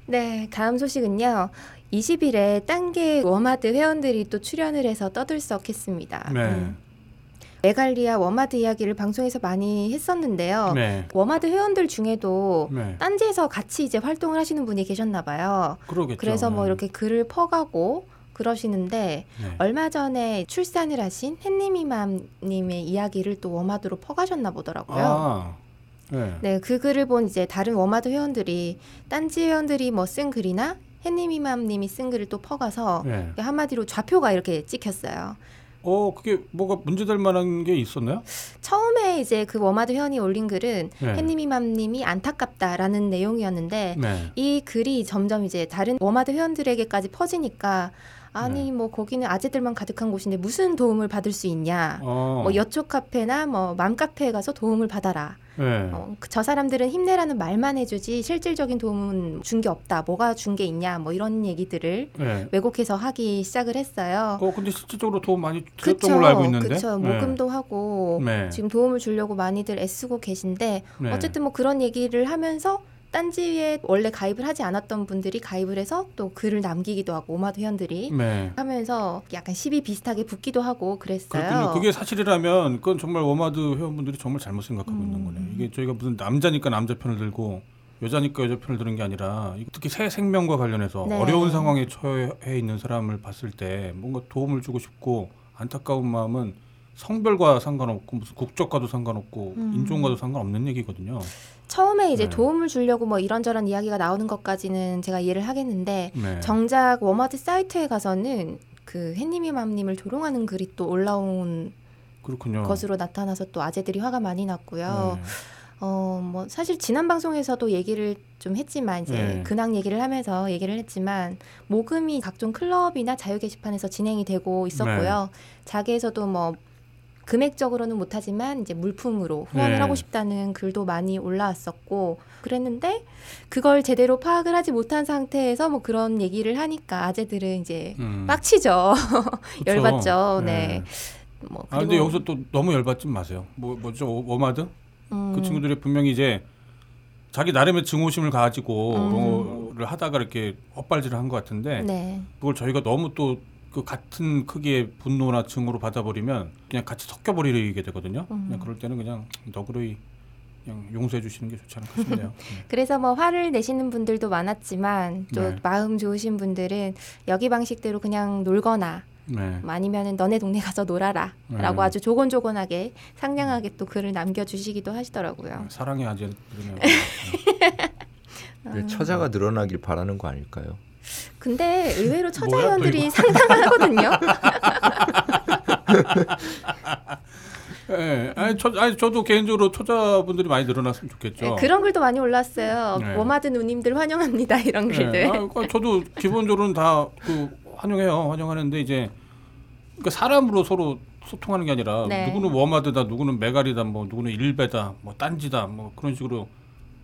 네, 다음 소식은요. 20일에 딴게 워마드 회원들이 또 출연을 해서 떠들썩했습니다. 네. 음. 메갈리아 워마드 이야기를 방송에서 많이 했었는데요. 네. 워마드 회원들 중에도 네. 딴지에서 같이 이제 활동을 하시는 분이 계셨나 봐요. 그러겠죠. 그래서 뭐 네. 이렇게 글을 퍼가고 그러시는데 네. 얼마 전에 출산을 하신 햇님이맘님의 이야기를 또 워마드로 퍼가셨나 보더라고요. 아. 네. 네, 그 글을 본 이제 다른 워마드 회원들이 딴지 회원들이 뭐 쓴 글이나 햇님이맘님이 쓴 글을 또 퍼가서 네. 한마디로 좌표가 이렇게 찍혔어요. 어 그게 뭐가 문제될 만한 게 있었나요? 처음에 이제 그 워마드 회원이 올린 글은 네. 햇님이맘님이 안타깝다라는 내용이었는데 네. 이 글이 점점 이제 다른 워마드 회원들에게까지 퍼지니까 아니 네. 뭐 거기는 아재들만 가득한 곳인데 무슨 도움을 받을 수 있냐? 어. 뭐 여초 카페나 뭐 맘 카페에 가서 도움을 받아라. 네. 어, 그저 사람들은 힘내라는 말만 해주지 실질적인 도움은 준 게 없다. 뭐가 준 게 있냐? 뭐 이런 얘기들을 네. 왜곡해서 하기 시작을 했어요. 어 근데 실질적으로 도움 많이 드렸던 그쵸, 걸로 알고 있는데. 그쵸. 네. 모금도 하고 네. 지금 도움을 주려고 많이들 애쓰고 계신데 네. 어쨌든 뭐 그런 얘기를 하면서 딴지에 원래 가입을 하지 않았던 분들이 가입을 해서 또 글을 남기기도 하고 워마드 회원들이 네. 하면서 약간 시비 비슷하게 붙기도 하고 그랬어요. 그렇군요. 그게 사실이라면 그건 정말 워마드 회원분들이 정말 잘못 생각하고 있는 음. 거네요. 이게 저희가 무슨 남자니까 남자 편을 들고 여자니까 여자 편을 드는 게 아니라 특히 새 생명과 관련해서 네. 어려운 상황에 처해 있는 사람을 봤을 때 뭔가 도움을 주고 싶고 안타까운 마음은 성별과 상관없고 무슨 국적과도 상관없고 음. 인종과도 상관없는 얘기거든요. 처음에 이제 네. 도움을 주려고 뭐 이런저런 이야기가 나오는 것까지는 제가 이해를 하겠는데 네. 정작 워마드 사이트에 가서는 그 햇님이 맘님을 조롱하는 글이 또 올라온 그렇군요. 것으로 나타나서 또 아재들이 화가 많이 났고요. 네. 어, 뭐 사실 지난 방송에서도 얘기를 좀 했지만 이제 네. 근황 얘기를 하면서 얘기를 했지만 모금이 각종 클럽이나 자유 게시판에서 진행이 되고 있었고요. 네. 자기에서도 뭐 금액적으로는 못하지만 이제 물품으로 후원을 네. 하고 싶다는 글도 많이 올라왔었고 그랬는데 그걸 제대로 파악을 하지 못한 상태에서 뭐 그런 얘기를 하니까 아재들은 이제 음. 빡치죠. 열받죠. 네. 뭐아 근데 여기서 또 너무 열받지 마세요. 뭐 뭐죠 오- 오마드? 음, 그 친구들이 분명히 이제 자기 나름의 증오심을 가지고 음. 롱어를 하다가 이렇게 엇발질을 한 것 같은데 네. 그걸 저희가 너무 또 그 같은 크기의 분노나 증오로 받아버리면 그냥 같이 섞여버리게 되거든요. 음. 그냥 그럴 때는 그냥 너그러이 그냥 용서해 주시는 게 좋지 않을까 싶네요. 네. 그래서 뭐 화를 내시는 분들도 많았지만 또 네. 마음 좋으신 분들은 여기 방식대로 그냥 놀거나 네. 뭐 아니면은 너네 동네 가서 놀아라라고 네. 아주 조곤조곤하게 상냥하게 또 글을 남겨주시기도 하시더라고요. 사랑의 아재 그러면 네, 처자가 늘어나길 바라는 거 아닐까요? 근데 의외로 처자연들이 상당하거든요. 예, 아니, 저, 아니 저도 개인적으로 초자분들이 많이 늘어났으면 좋겠죠. 네, 그런 글도 많이 올랐어요. 네. 워마드 누님들 환영합니다 이런 예, 글들. 아, 그러니까 저도 기본적으로는 다 그 환영해요. 환영하는데 이제 그러니까 사람으로 서로 소통하는 게 아니라 네. 누구는 워마드다, 누구는 메갈이다, 뭐 누구는 일베다, 뭐 딴지다, 뭐 그런 식으로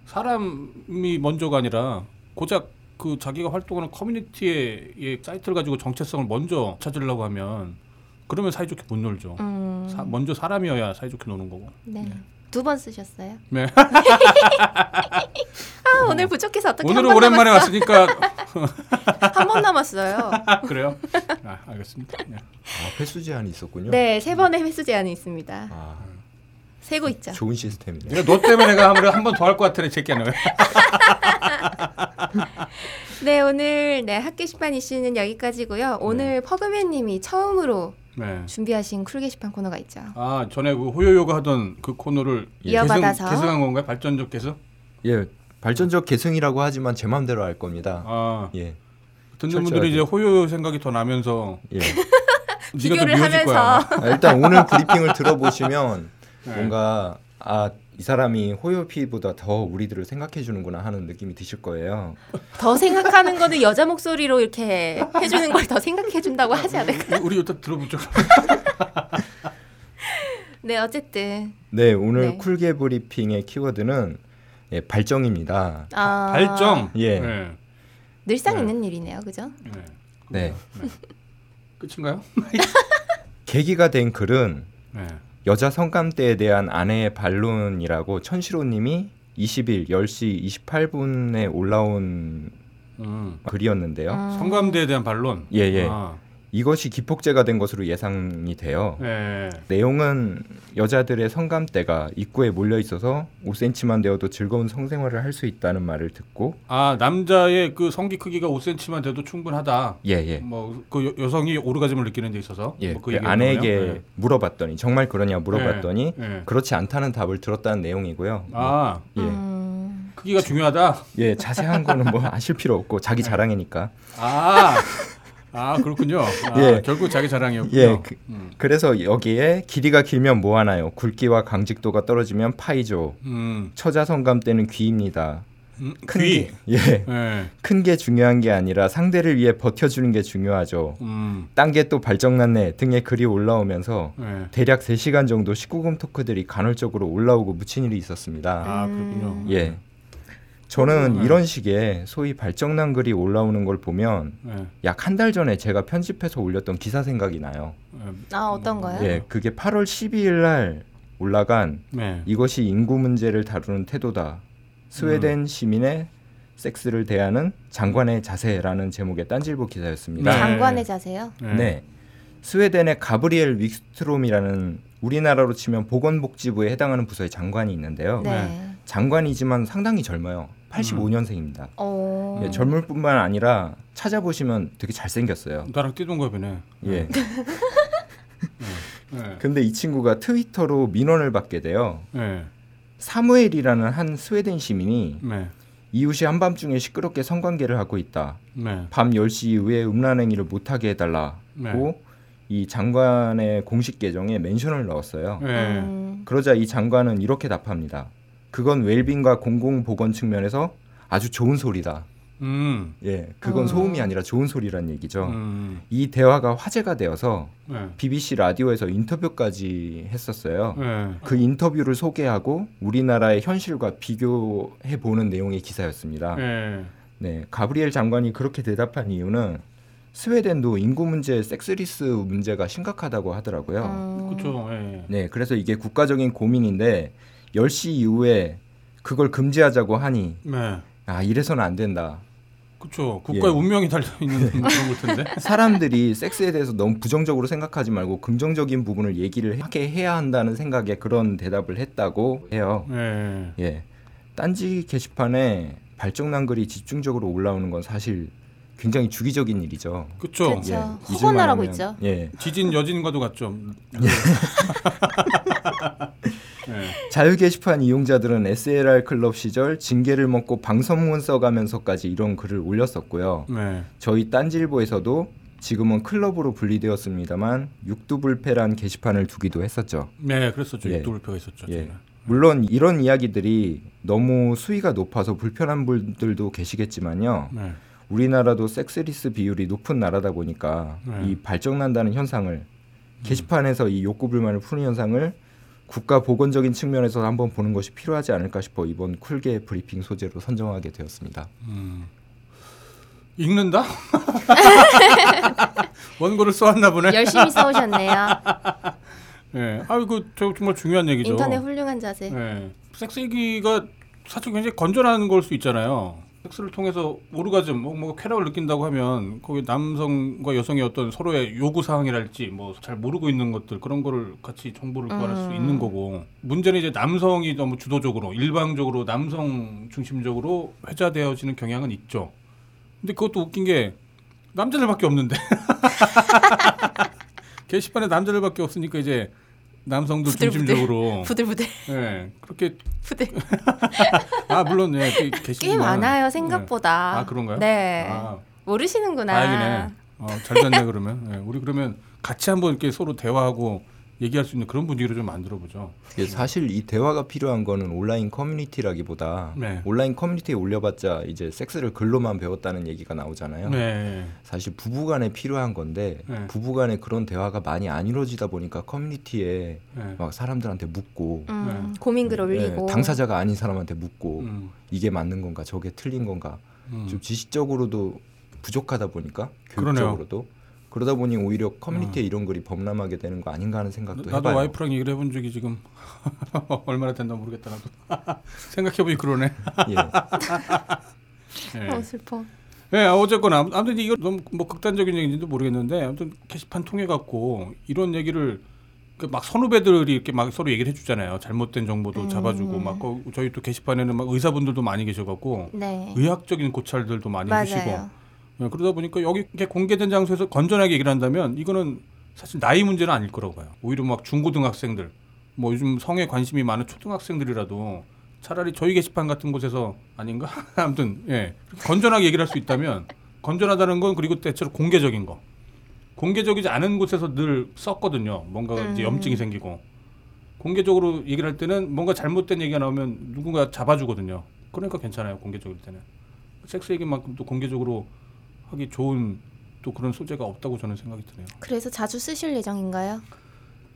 사람이 먼저가 아니라 고작 그 자기가 활동하는 커뮤니티의 이 사이트를 가지고 정체성을 먼저 찾으려고 하면 그러면 사이좋게 못 놀죠. 음, 사- 먼저 사람이어야 사이좋게 노는 거고. 네. 두번 쓰셨어요? 네. 아 오늘 부족해서 어떻게 오늘은 오랜만에 남았어? 왔으니까 한 번 남았어요. 그래요. 아, 알겠습니다. 네. 아, 횟수 제한이 있었군요. 네, 세 번의 횟수 제한이 있습니다. 아, 세고 있죠. 좋은 시스템이네. 너 때문에 내가 아무래도 한 번 더 할것 새끼야. 너. 네, 오늘 네 hot 게시판 이슈는 여기까지고요. 오늘 퍼그맨 님이 처음으로 네. 준비하신 cool 게시판 코너가 있죠. 아 전에 그 호요요가 하던 그 코너를 이어받아서. 계승, 계승 한 건가요? 발전적 계승? 예, 발전적 계승이라고 하지만 제 마음대로 할 겁니다. 아 예, 듣는. 분들이 이제 호요요 생각이 더 나면서 예. 네가 더 비교를 미워질 거야. 하면서. 아, 일단 오늘 브리핑을 들어보시면 네. 뭔가 아 이 사람이 호요피보다 더 우리들을 생각해 주는구나 하는 느낌이 드실 거예요. 더 생각하는 거는 여자 목소리로 이렇게 해주는 걸 더 생각해 준다고 하지 않을까? 우리 일단 들어보죠. 네, 어쨌든 네, 오늘 네. 쿨게 브리핑의 키워드는 예, 발정입니다. 아, 발정. 예. 네. 늘상 네. 있는 일이네요, 그죠? 네. 네. 끝인가요? 계기가 된 글은 네. 여자 성감대에 대한 아내의 반론이라고 천시로님이 20일 10시 28분에 올라온 음. 글이었는데요. 음. 성감대에 대한 반론. 예, 예. 아, 이것이 기폭제가 된 것으로 예상이 돼요. 네. 내용은 여자들의 성감대가 입구에 몰려 있어서 5cm만 되어도 즐거운 성생활을 할 수 있다는 말을 듣고 아 남자의 그 성기 크기가 5cm만 돼도 충분하다. 예, 예. 뭐그 여성이 오르가즘을 느끼는 데 있어서 예, 뭐그 얘기인 아내에게 거네요? 물어봤더니 정말 그러냐 물어봤더니 네. 네. 그렇지 않다는 답을 들었다는 내용이고요. 아 예, 음, 크기가 중요하다. 예, 자세한 거는 뭐 아실 필요 없고 네. 자기 자랑이니까. 아, 아 그렇군요. 아, 예. 결국 자기 자랑이었군요. 예, 그- 음. 그래서 여기에 길이가 길면 뭐 하나요? 굵기와 강직도가 떨어지면 파이죠. 음, 처자 성감 때는 귀입니다. 음, 큰 귀. 게, 예, 예. 큰 게 중요한 게 아니라 상대를 위해 버텨주는 게 중요하죠. 음, 딴게 또 발정났네 등의 글이 올라오면서 예. 대략 3시간 정도 19금 토크들이 간헐적으로 올라오고 묻힌 일이 있었습니다. 아 그렇군요. 예. 저는 음. 이런 식의 소위 발정난 글이 올라오는 걸 보면 예. 약한 달 전에 제가 편집해서 올렸던 기사 생각이 나요. 예. 아 어떤 거요? 예, 그게 8월 12일 날 올라간 네. 이것이 인구 문제를 다루는 태도다. 스웨덴 시민의 섹스를 대하는 장관의 자세라는 제목의 딴질보 기사였습니다. 네. 장관의 자세요. 네. 네. 스웨덴의 가브리엘 윅스트롬이라는 우리나라로 치면 보건복지부에 해당하는 부서의 장관이 있는데요. 네. 네. 장관이지만 상당히 젊어요. 85년생입니다. 어. 예, 젊을 뿐만 아니라 찾아보시면 되게 잘생겼어요. 나랑 띠동갑이네. 예. 예. 근데 이 친구가 트위터로 민원을 받게 돼요. 예. 사무엘이라는 한 스웨덴 시민이 네. 이웃이 한밤중에 시끄럽게 성관계를 하고 있다. 네. 밤 10시 이후에 음란행위를 못하게 해달라고 네. 이 장관의 공식 계정에 멘션을 넣었어요. 예. 음, 그러자 이 장관은 이렇게 답합니다. 그건 웰빙과 공공보건 측면에서 아주 좋은 소리다. 음. 예, 그건 어. 소음이 아니라 좋은 소리란 얘기죠. 음. 이 대화가 화제가 되어서 네. BBC 라디오에서 인터뷰까지 했었어요. 네. 그 인터뷰를 소개하고 우리나라의 현실과 비교해 보는 내용의 기사였습니다. 네. 네, 가브리엘 장관이 그렇게 대답한 이유는 스웨덴도 인구 문제, 섹스리스 문제가 심각하다고 하더라고요. 음. 그렇죠. 예. 네, 그래서 이게 국가적인 고민인데 10시 이후에 그걸 금지하자고 하니 네. 아 이래서는 안 된다. 그렇죠. 국가의 예. 운명이 달려 있는 그런 걸 텐데. 사람들이 섹스에 대해서 너무 부정적으로 생각하지 말고 긍정적인 부분을 얘기를 하게 해야 한다는 생각에 그런 대답을 했다고 해요. 예. 예. 딴지 게시판에 발정난 글이 집중적으로 올라오는 건 사실 굉장히 주기적인 일이죠. 그렇죠. 예. 하면- 있죠. 예. 지진 여진과도 같죠. 예. 자유 게시판 이용자들은 SLR 클럽 시절 징계를 먹고 방송문 써가면서까지 이런 글을 올렸었고요. 네. 저희 딴지일보에서도 지금은 클럽으로 분리되었습니다만 육두불패란 게시판을 두기도 했었죠. 네, 그랬었죠. 예. 육도불표가 있었죠. 예. 물론 이런 이야기들이 너무 수위가 높아서 불편한 분들도 계시겠지만요. 네. 우리나라도 섹스리스 비율이 높은 나라다 보니까 네. 이 발정난다는 현상을 게시판에서 이 욕구 불만을 푸는 현상을 국가 보건적인 측면에서 한번 보는 것이 필요하지 않을까 싶어 이번 쿨게 브리핑 소재로 선정하게 되었습니다. 음. 읽는다? 원고를 써왔나 보네. 열심히 써오셨네요. 예. 아, 이거 저 정말 중요한 얘기죠. 인터넷 훌륭한 자세. 예. 섹스 얘기가 사실 굉장히 건전한 걸 수 있잖아요. 섹스를 통해서 오르가즘, 뭐, 뭐 쾌락을 느낀다고 하면 거기 남성과 여성의 어떤 서로의 요구 사항이랄지 뭐 잘 모르고 있는 것들 그런 거를 같이 정보를 구할 수 음. 있는 거고 문제는 이제 남성이 너무 주도적으로 일방적으로 남성 중심적으로 회자되어지는 경향은 있죠. 근데 그것도 웃긴 게 남자들밖에 없는데 게시판에 남자들밖에 없으니까 이제 부들부들. 중심적으로 부들부들 예 그렇게 부들. 아 물론 예 게- 계시지만 꽤 많아요 생각보다. 아 그런가요? 네. 아, 모르시는구나. 다행이네. 어, 잘 됐네 그러면. 예, 우리 그러면 같이 한번 이렇게 서로 대화하고 얘기할 수 있는 그런 분위기를 좀 만들어 보죠. 이게 사실 이 대화가 필요한 거는 온라인 커뮤니티라기보다 네. 온라인 커뮤니티에 올려봤자 이제 섹스를 글로만 배웠다는 얘기가 나오잖아요. 네. 사실 부부간에 필요한 건데 네. 부부간에 그런 대화가 많이 안 이루어지다 보니까 커뮤니티에 네. 막 사람들한테 묻고 음, 고민글 올리고. 예, 당사자가 아닌 사람한테 묻고 음, 이게 맞는 건가 저게 틀린 건가 음. 좀 지식적으로도 부족하다 보니까 그러네요. 교육적으로도 그러 다 보니 오히려 커뮤니티에 이런 글이 범람하게 되는 거 아닌가 하는 생각도 나도 해봐요. 와이프랑 얘기를 해본 적이 지금 얼마나 된다 모르겠다 나도 생각해보니 그러네. 예. 예. 어 슬퍼. 예, 어쨌거나 아무- 아무튼 이거 너무 뭐 극단적인 얘기인지도 모르겠는데 아무튼 게시판 통해 갖고 이런 얘기를 그막 선후배들이 이렇게 막 서로 얘기를 해주잖아요. 잘못된 정보도 음. 잡아주고 막 거- 저희 또 게시판에는 막 의사분들도 많이 계셔갖고 네. 의학적인 고찰들도 많이 해주시고 예, 그러다 보니까 여기 이렇게 공개된 장소에서 건전하게 얘기를 한다면 이거는 사실 나이 문제는 아닐 거라고 봐요. 오히려 막 중고등학생들, 뭐 요즘 성에 관심이 많은 초등학생들이라도 차라리 저희 게시판 같은 곳에서 아닌가? 아무튼 예 건전하게 얘기를 할 수 있다면 건전하다는 건 그리고 대체로 공개적인 거. 공개적이지 않은 곳에서 늘 썼거든요. 뭔가 이제 음. 염증이 생기고 공개적으로 얘기를 할 때는 뭔가 잘못된 얘기가 나오면 누군가 잡아주거든요. 그러니까 괜찮아요. 공개적일 때는 섹스 얘기만큼 또 공개적으로 하기 좋은 또 그런 소재가 없다고 저는 생각이 드네요. 그래서 자주 쓰실 예정인가요?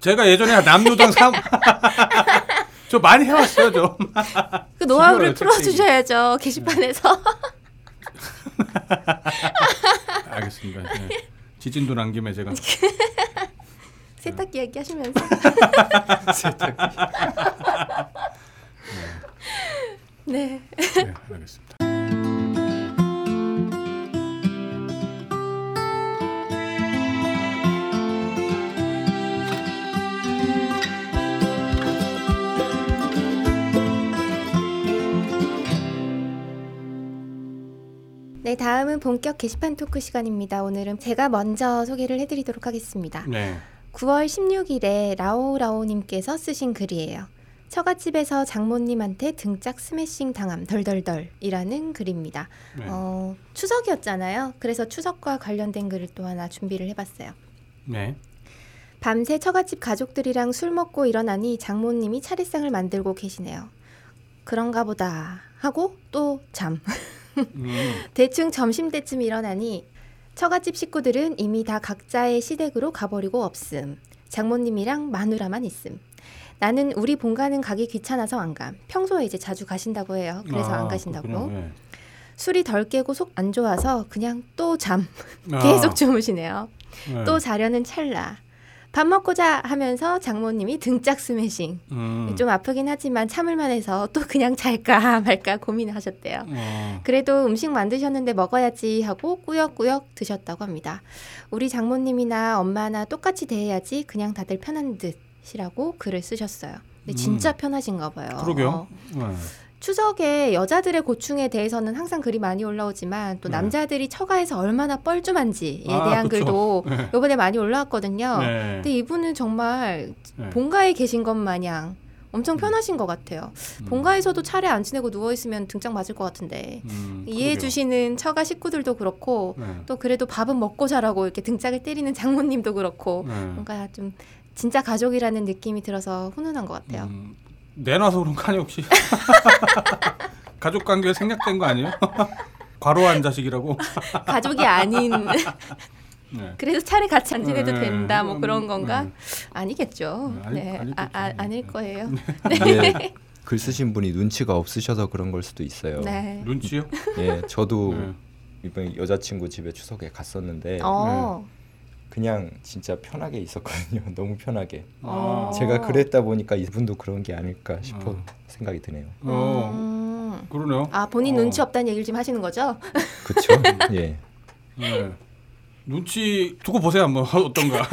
제가 예전에 남노동 삼 저 많이 해왔어요 좀. 그 노하우를 풀어주셔야죠 게시판에서. 알겠습니다. 네. 지진도 난 김에 제가 세탁기 얘기하시면서. 네. 네, 네, 다음은 본격 게시판 토크 시간입니다. 오늘은 제가 먼저 소개를 해드리도록 하겠습니다. 네. 9월 16일에 라오라오님께서 쓰신 글이에요. 처갓집에서 장모님한테 등짝 스매싱 당함 덜덜덜이라는 글입니다. 네. 어, 추석이었잖아요. 그래서 추석과 관련된 글을 또 하나 준비를 해봤어요. 네. 밤새 처갓집 가족들이랑 술 먹고 일어나니 장모님이 차례상을 만들고 계시네요. 그런가 보다 하고 또 잠. 음. 대충 점심 때쯤 일어나니 처갓집 식구들은 이미 다 각자의 시댁으로 가버리고 없음. 장모님이랑 마누라만 있음. 나는 우리 본가는 가기 귀찮아서 안 감. 평소에 이제 자주 가신다고 해요. 그래서 아, 안 가신다고. 그렇군요. 예. 술이 덜 깨고 속 안 좋아서 그냥 또 잠. 아, 계속 주무시네요. 예. 또 자려는 찰나. 밥 먹고자 하면서 장모님이 등짝 스매싱. 음. 좀 아프긴 하지만 참을만 해서 또 그냥 잘까 말까 고민하셨대요. 어. 그래도 음식 만드셨는데 먹어야지 하고 꾸역꾸역 드셨다고 합니다. 우리 장모님이나 엄마나 똑같이 대해야지 그냥 다들 편한 듯이라고 글을 쓰셨어요. 근데 진짜 편하신가 봐요. 음. 그러게요. 어, 예. 추석에 여자들의 고충에 대해서는 항상 글이 많이 올라오지만 또 네. 남자들이 처가에서 얼마나 뻘쭘한지에 아, 대한 그쵸. 글도 네. 이번에 많이 올라왔거든요. 네. 근데 이분은 정말 네. 본가에 계신 것 마냥 엄청 편하신 것 같아요. 음. 본가에서도 차례 안 지내고 누워 있으면 등짝 맞을 것 같은데 음, 이해해. 주시는 처가 식구들도 그렇고 네. 또 그래도 밥은 먹고 자라고 이렇게 등짝을 때리는 장모님도 그렇고 네. 뭔가 좀 진짜 가족이라는 느낌이 들어서 훈훈한 것 같아요. 음, 내놔서 그런 거 아니에요 혹시? 가족 관계 생략된 거 아니에요? 과로한 자식이라고? 가족이 아닌 네. 그래서 차례 같이 안 지내도 네. 된다 뭐 그런 음, 건가? 네. 아니겠죠. 네, 아니- 네. 아, 아, 아닐 거예요. 이게 글 쓰신 분이 눈치가 없으셔서 그런 걸 수도 있어요. 네. 눈치요? 예, 저도 네. 이번 여자친구 집에 추석에 갔었는데 어. 그냥 진짜 편하게 있었거든요. 너무 편하게. 어. 제가 그랬다 보니까 이분도 그런 게 아닐까 싶어 어. 생각이 드네요. 어, 음. 그러네요. 아 본인 어. 눈치 없다는 얘기를 지금 하시는 거죠? 그렇죠? 예. 네. 눈치 두고 보세요 한번 어떤가.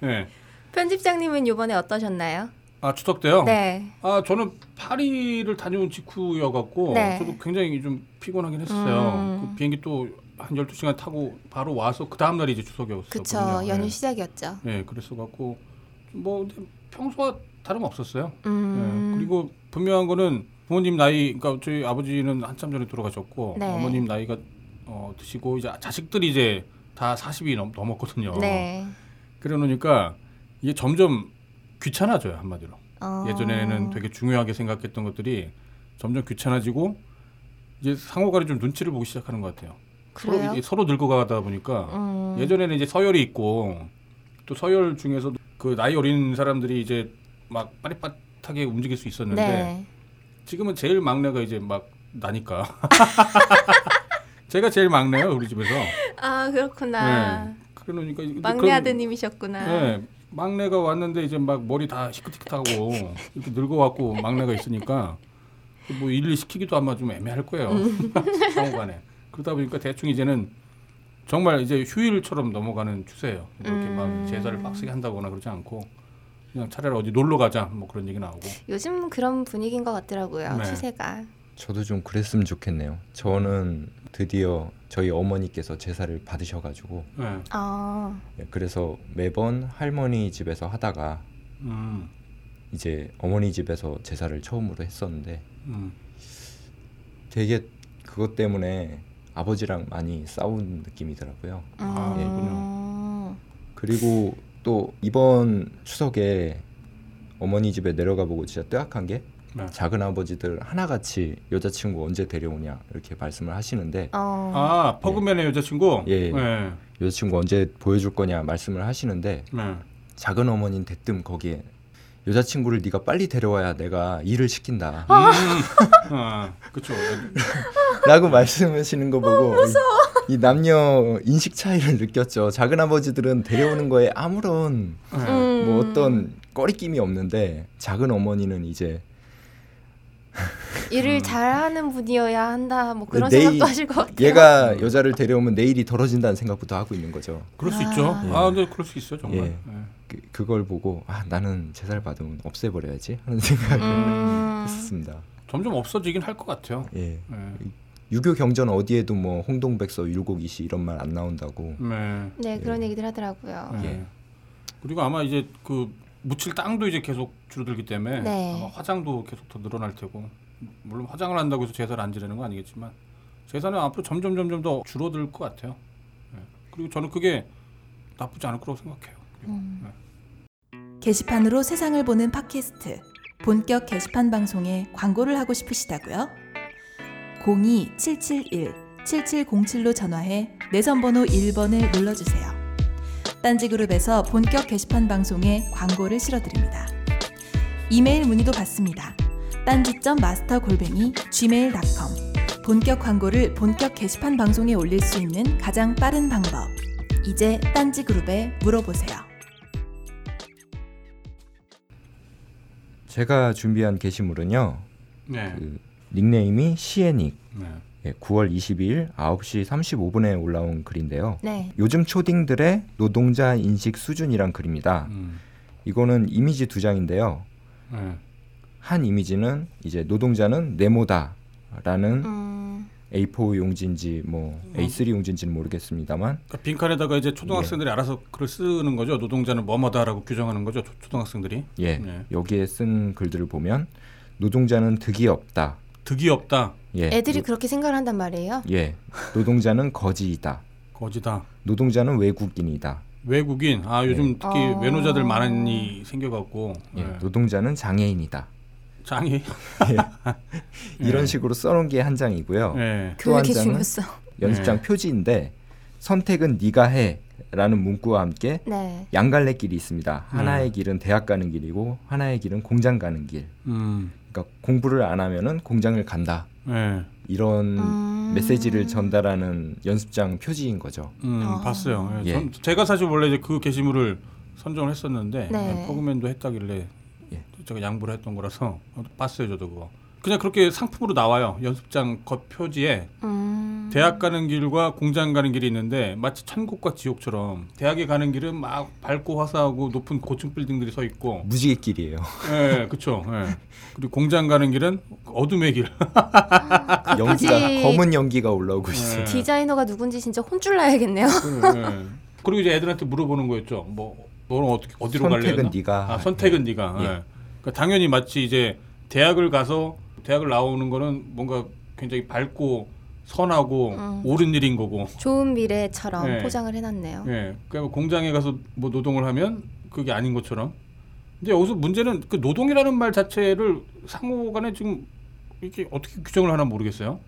네. 편집장님은 이번에 어떠셨나요? 아 추석 때요? 네. 아 저는 파리를 다녀온 직후여갖고 네. 저도 굉장히 좀 피곤하긴 했어요. 음. 그 비행기 또한 12시간 타고 바로 와서 그 다음 날이 이제 추석이었어요. 그쵸 연휴 시작이었죠. 네, 그랬어 갖고 뭐 평소와 다름 없었어요. 음. 네, 그리고 분명한 거는 부모님 나이, 그러니까 저희 아버지는 한참 전에 돌아가셨고 네. 어머님 나이가 어, 드시고 이제 자식들이 이제 다 40이 넘, 넘었거든요. 네. 그래 놓으니까 이게 점점 귀찮아져요 한마디로. 어. 예전에는 되게 중요하게 생각했던 것들이 점점 귀찮아지고 이제 상호간에 좀 눈치를 보기 시작하는 것 같아요. 서로, 그래요. 이게 서로 늙어가다 보니까 음. 예전에는 이제 서열이 있고 또 서열 중에서 그 나이 어린 사람들이 이제 막 빠릿빠릿하게 움직일 수 있었는데 네. 지금은 제일 막내가 이제 막 나니까 제가 제일 막내요 우리 집에서 아 그렇구나. 그러니까 이제 막내 아드님이셨구나. 네, 막내가 왔는데 이제 막 머리 다 희끗희끗하고 이렇게 늙어갖고 막내가 있으니까 뭐 일일이 시키기도 아마 좀 애매할 거예요 음. 상호간에 그러다 보니까 대충 이제는 정말 이제 휴일처럼 넘어가는 추세예요 뭐 이렇게 음. 막 제사를 빡세게 한다거나 그러지 않고 그냥 차라리 어디 놀러 가자 뭐 그런 얘기 나오고 요즘 그런 분위기인 것 같더라고요. 네. 추세가. 저도 좀 그랬으면 좋겠네요. 저는 드디어 저희 어머니께서 제사를 받으셔가지고 네. 아. 예, 그래서 매번 할머니 집에서 하다가 음, 이제 어머니 집에서 제사를 처음으로 했었는데 음. 되게 그것 때문에 아버지랑 많이 싸운 느낌이더라고요. 아, 음. 그리고 또 이번 추석에 어머니 집에 내려가 보고 진짜 뜨악한 게 네. 작은 아버지들 하나같이 여자친구 언제 데려오냐 이렇게 말씀을 하시는데 어. 아 퍼그맨의 여자친구 예. 네. 여자친구 언제 보여줄 거냐 말씀을 하시는데 네. 작은 어머니는 대뜸 거기에 여자친구를 네가 빨리 데려와야 내가 일을 시킨다 음, 아, 그렇죠 라고 말씀하시는 거 보고 이 남녀 인식 차이를 느꼈죠 작은 아버지들은 데려오는 거에 아무런 네. 음. 뭐 어떤 꺼리낌이 없는데 작은 어머니는 이제 일을 음. 잘하는 분이어야 한다. 뭐 그런 내일- 생각도 하실 것 같아요. 얘가 여자를 데려오면 내일이 더러진다는 생각부터 하고 있는 거죠. 그럴 수 아. 있죠. 예. 아, 근데 그럴 수 있어 정말. 예. 예. 그, 그걸 보고 아 나는 제사를 받으면 없애버려야지 하는 생각을 음. 했습니다. 점점 없어지긴 할 것 같아요. 예. 예. 유교 경전 어디에도 뭐 홍동백서 율곡이시 이런 말 안 나온다고. 네. 네 그런 예. 얘기들 하더라고요. 예. 예. 그리고 아마 이제 그 묻힐 땅도 이제 계속 줄어들기 때문에 네. 아마 화장도 계속 더 늘어날 테고 물론 화장을 한다고 해서 제사를 안 지내는 건 아니겠지만 제사는 앞으로 점점 점점 더 줄어들 것 같아요. 예. 그리고 저는 그게 나쁘지 않을 거라고 생각해요. 그리고, 음. 예. 게시판으로 세상을 보는 팟캐스트 본격 게시판 방송에 광고를 하고 싶으시다고요? 02-771-7707로 전화해 내선번호 1번을 눌러주세요. 딴지그룹에서 본격 게시판 방송에 광고를 실어드립니다. 이메일 문의도 받습니다. 딴지점 마스터 골뱅이 gmail.com 본격 광고를 본격 게시판 방송에 올릴 수 있는 가장 빠른 방법. 이제 딴지그룹에 물어보세요. 제가 준비한 게시물은요. 네. 그 닉네임이 시에닉. 네. 예, 9월 22일 9시 35분에 올라온 글인데요. 네. 요즘 초딩들의 노동자 인식 수준이란 글입니다. 음. 이거는 이미지 두 장인데요. 네. 한 이미지는 이제 노동자는 네모다라는 음, A4 용지인지 뭐 A3 용지인지는 모르겠습니다만 그러니까 빈칸에다가 이제 초등학생들이 알아서 글을 쓰는 거죠. 노동자는 뭐뭐다라고 규정하는 거죠. 초, 초등학생들이. 예 네. 여기에 쓴 글들을 보면 노동자는 득이 없다. 득이 없다. 예, 애들이 노, 그렇게 생각을 한단 말이에요. 예 노동자는 거지이다. 거지다. 노동자는 외국인이다. 외국인. 아 요즘 특히 어. 외노자들 많이 생겨갖고 예, 네. 노동자는 장애인이다. 장애. 이런 식으로 써놓은 게 한 장이고요. 네. 또한 장은. 연습장 네. 표지인데 선택은 네가 해 라는 문구와 함께 네. 양갈래 길이 있습니다. 하나의 길은 대학 가는 길이고 하나의 길은 공장 가는 길. 음. 그러니까 공부를 안 하면은 공장을 간다. 네. 이런 음. 메시지를 전달하는 연습장 표지인 거죠. 음, 아. 봤어요. 예. 예. 전, 제가 사실 원래 이제 그 게시물을 선정을 했었는데 네. 퍼그맨도 했다길래 예. 제가 양보를 했던 거라서 봤어요, 저도 그거. 그냥 그렇게 상품으로 나와요. 연습장 겉 표지에 음. 대학 가는 길과 공장 가는 길이 있는데 마치 천국과 지옥처럼 대학에 가는 길은 막 밝고 화사하고 높은 고층 빌딩들이 서 있고 무지개 길이에요. 예, 그렇죠. 예. 그리고 공장 가는 길은 어둠의 길. 연기가 굳이- 검은 연기가 올라오고 있어요. 네. 디자이너가 누군지 진짜 혼쭐 나야겠네요. 예. 그리고 이제 애들한테 물어보는 거였죠. 뭐 너는 어떻게 어디로 갈래? 선택은 네가. 아, 선택은 네가. 예. 예. 그러니까 당연히 마치 이제 대학을 가서 대학을 나오는 거는 뭔가 굉장히 밝고 선하고 음. 옳은 일인 거고. 좋은 미래처럼 네. 포장을 해놨네요. 예. 그러니까 공장에 가서 뭐 노동을 하면 그게 아닌 것처럼. 근데 여기서 문제는 그 노동이라는 말 자체를 상호간에 지금 이게 어떻게 규정을 하나 모르겠어요.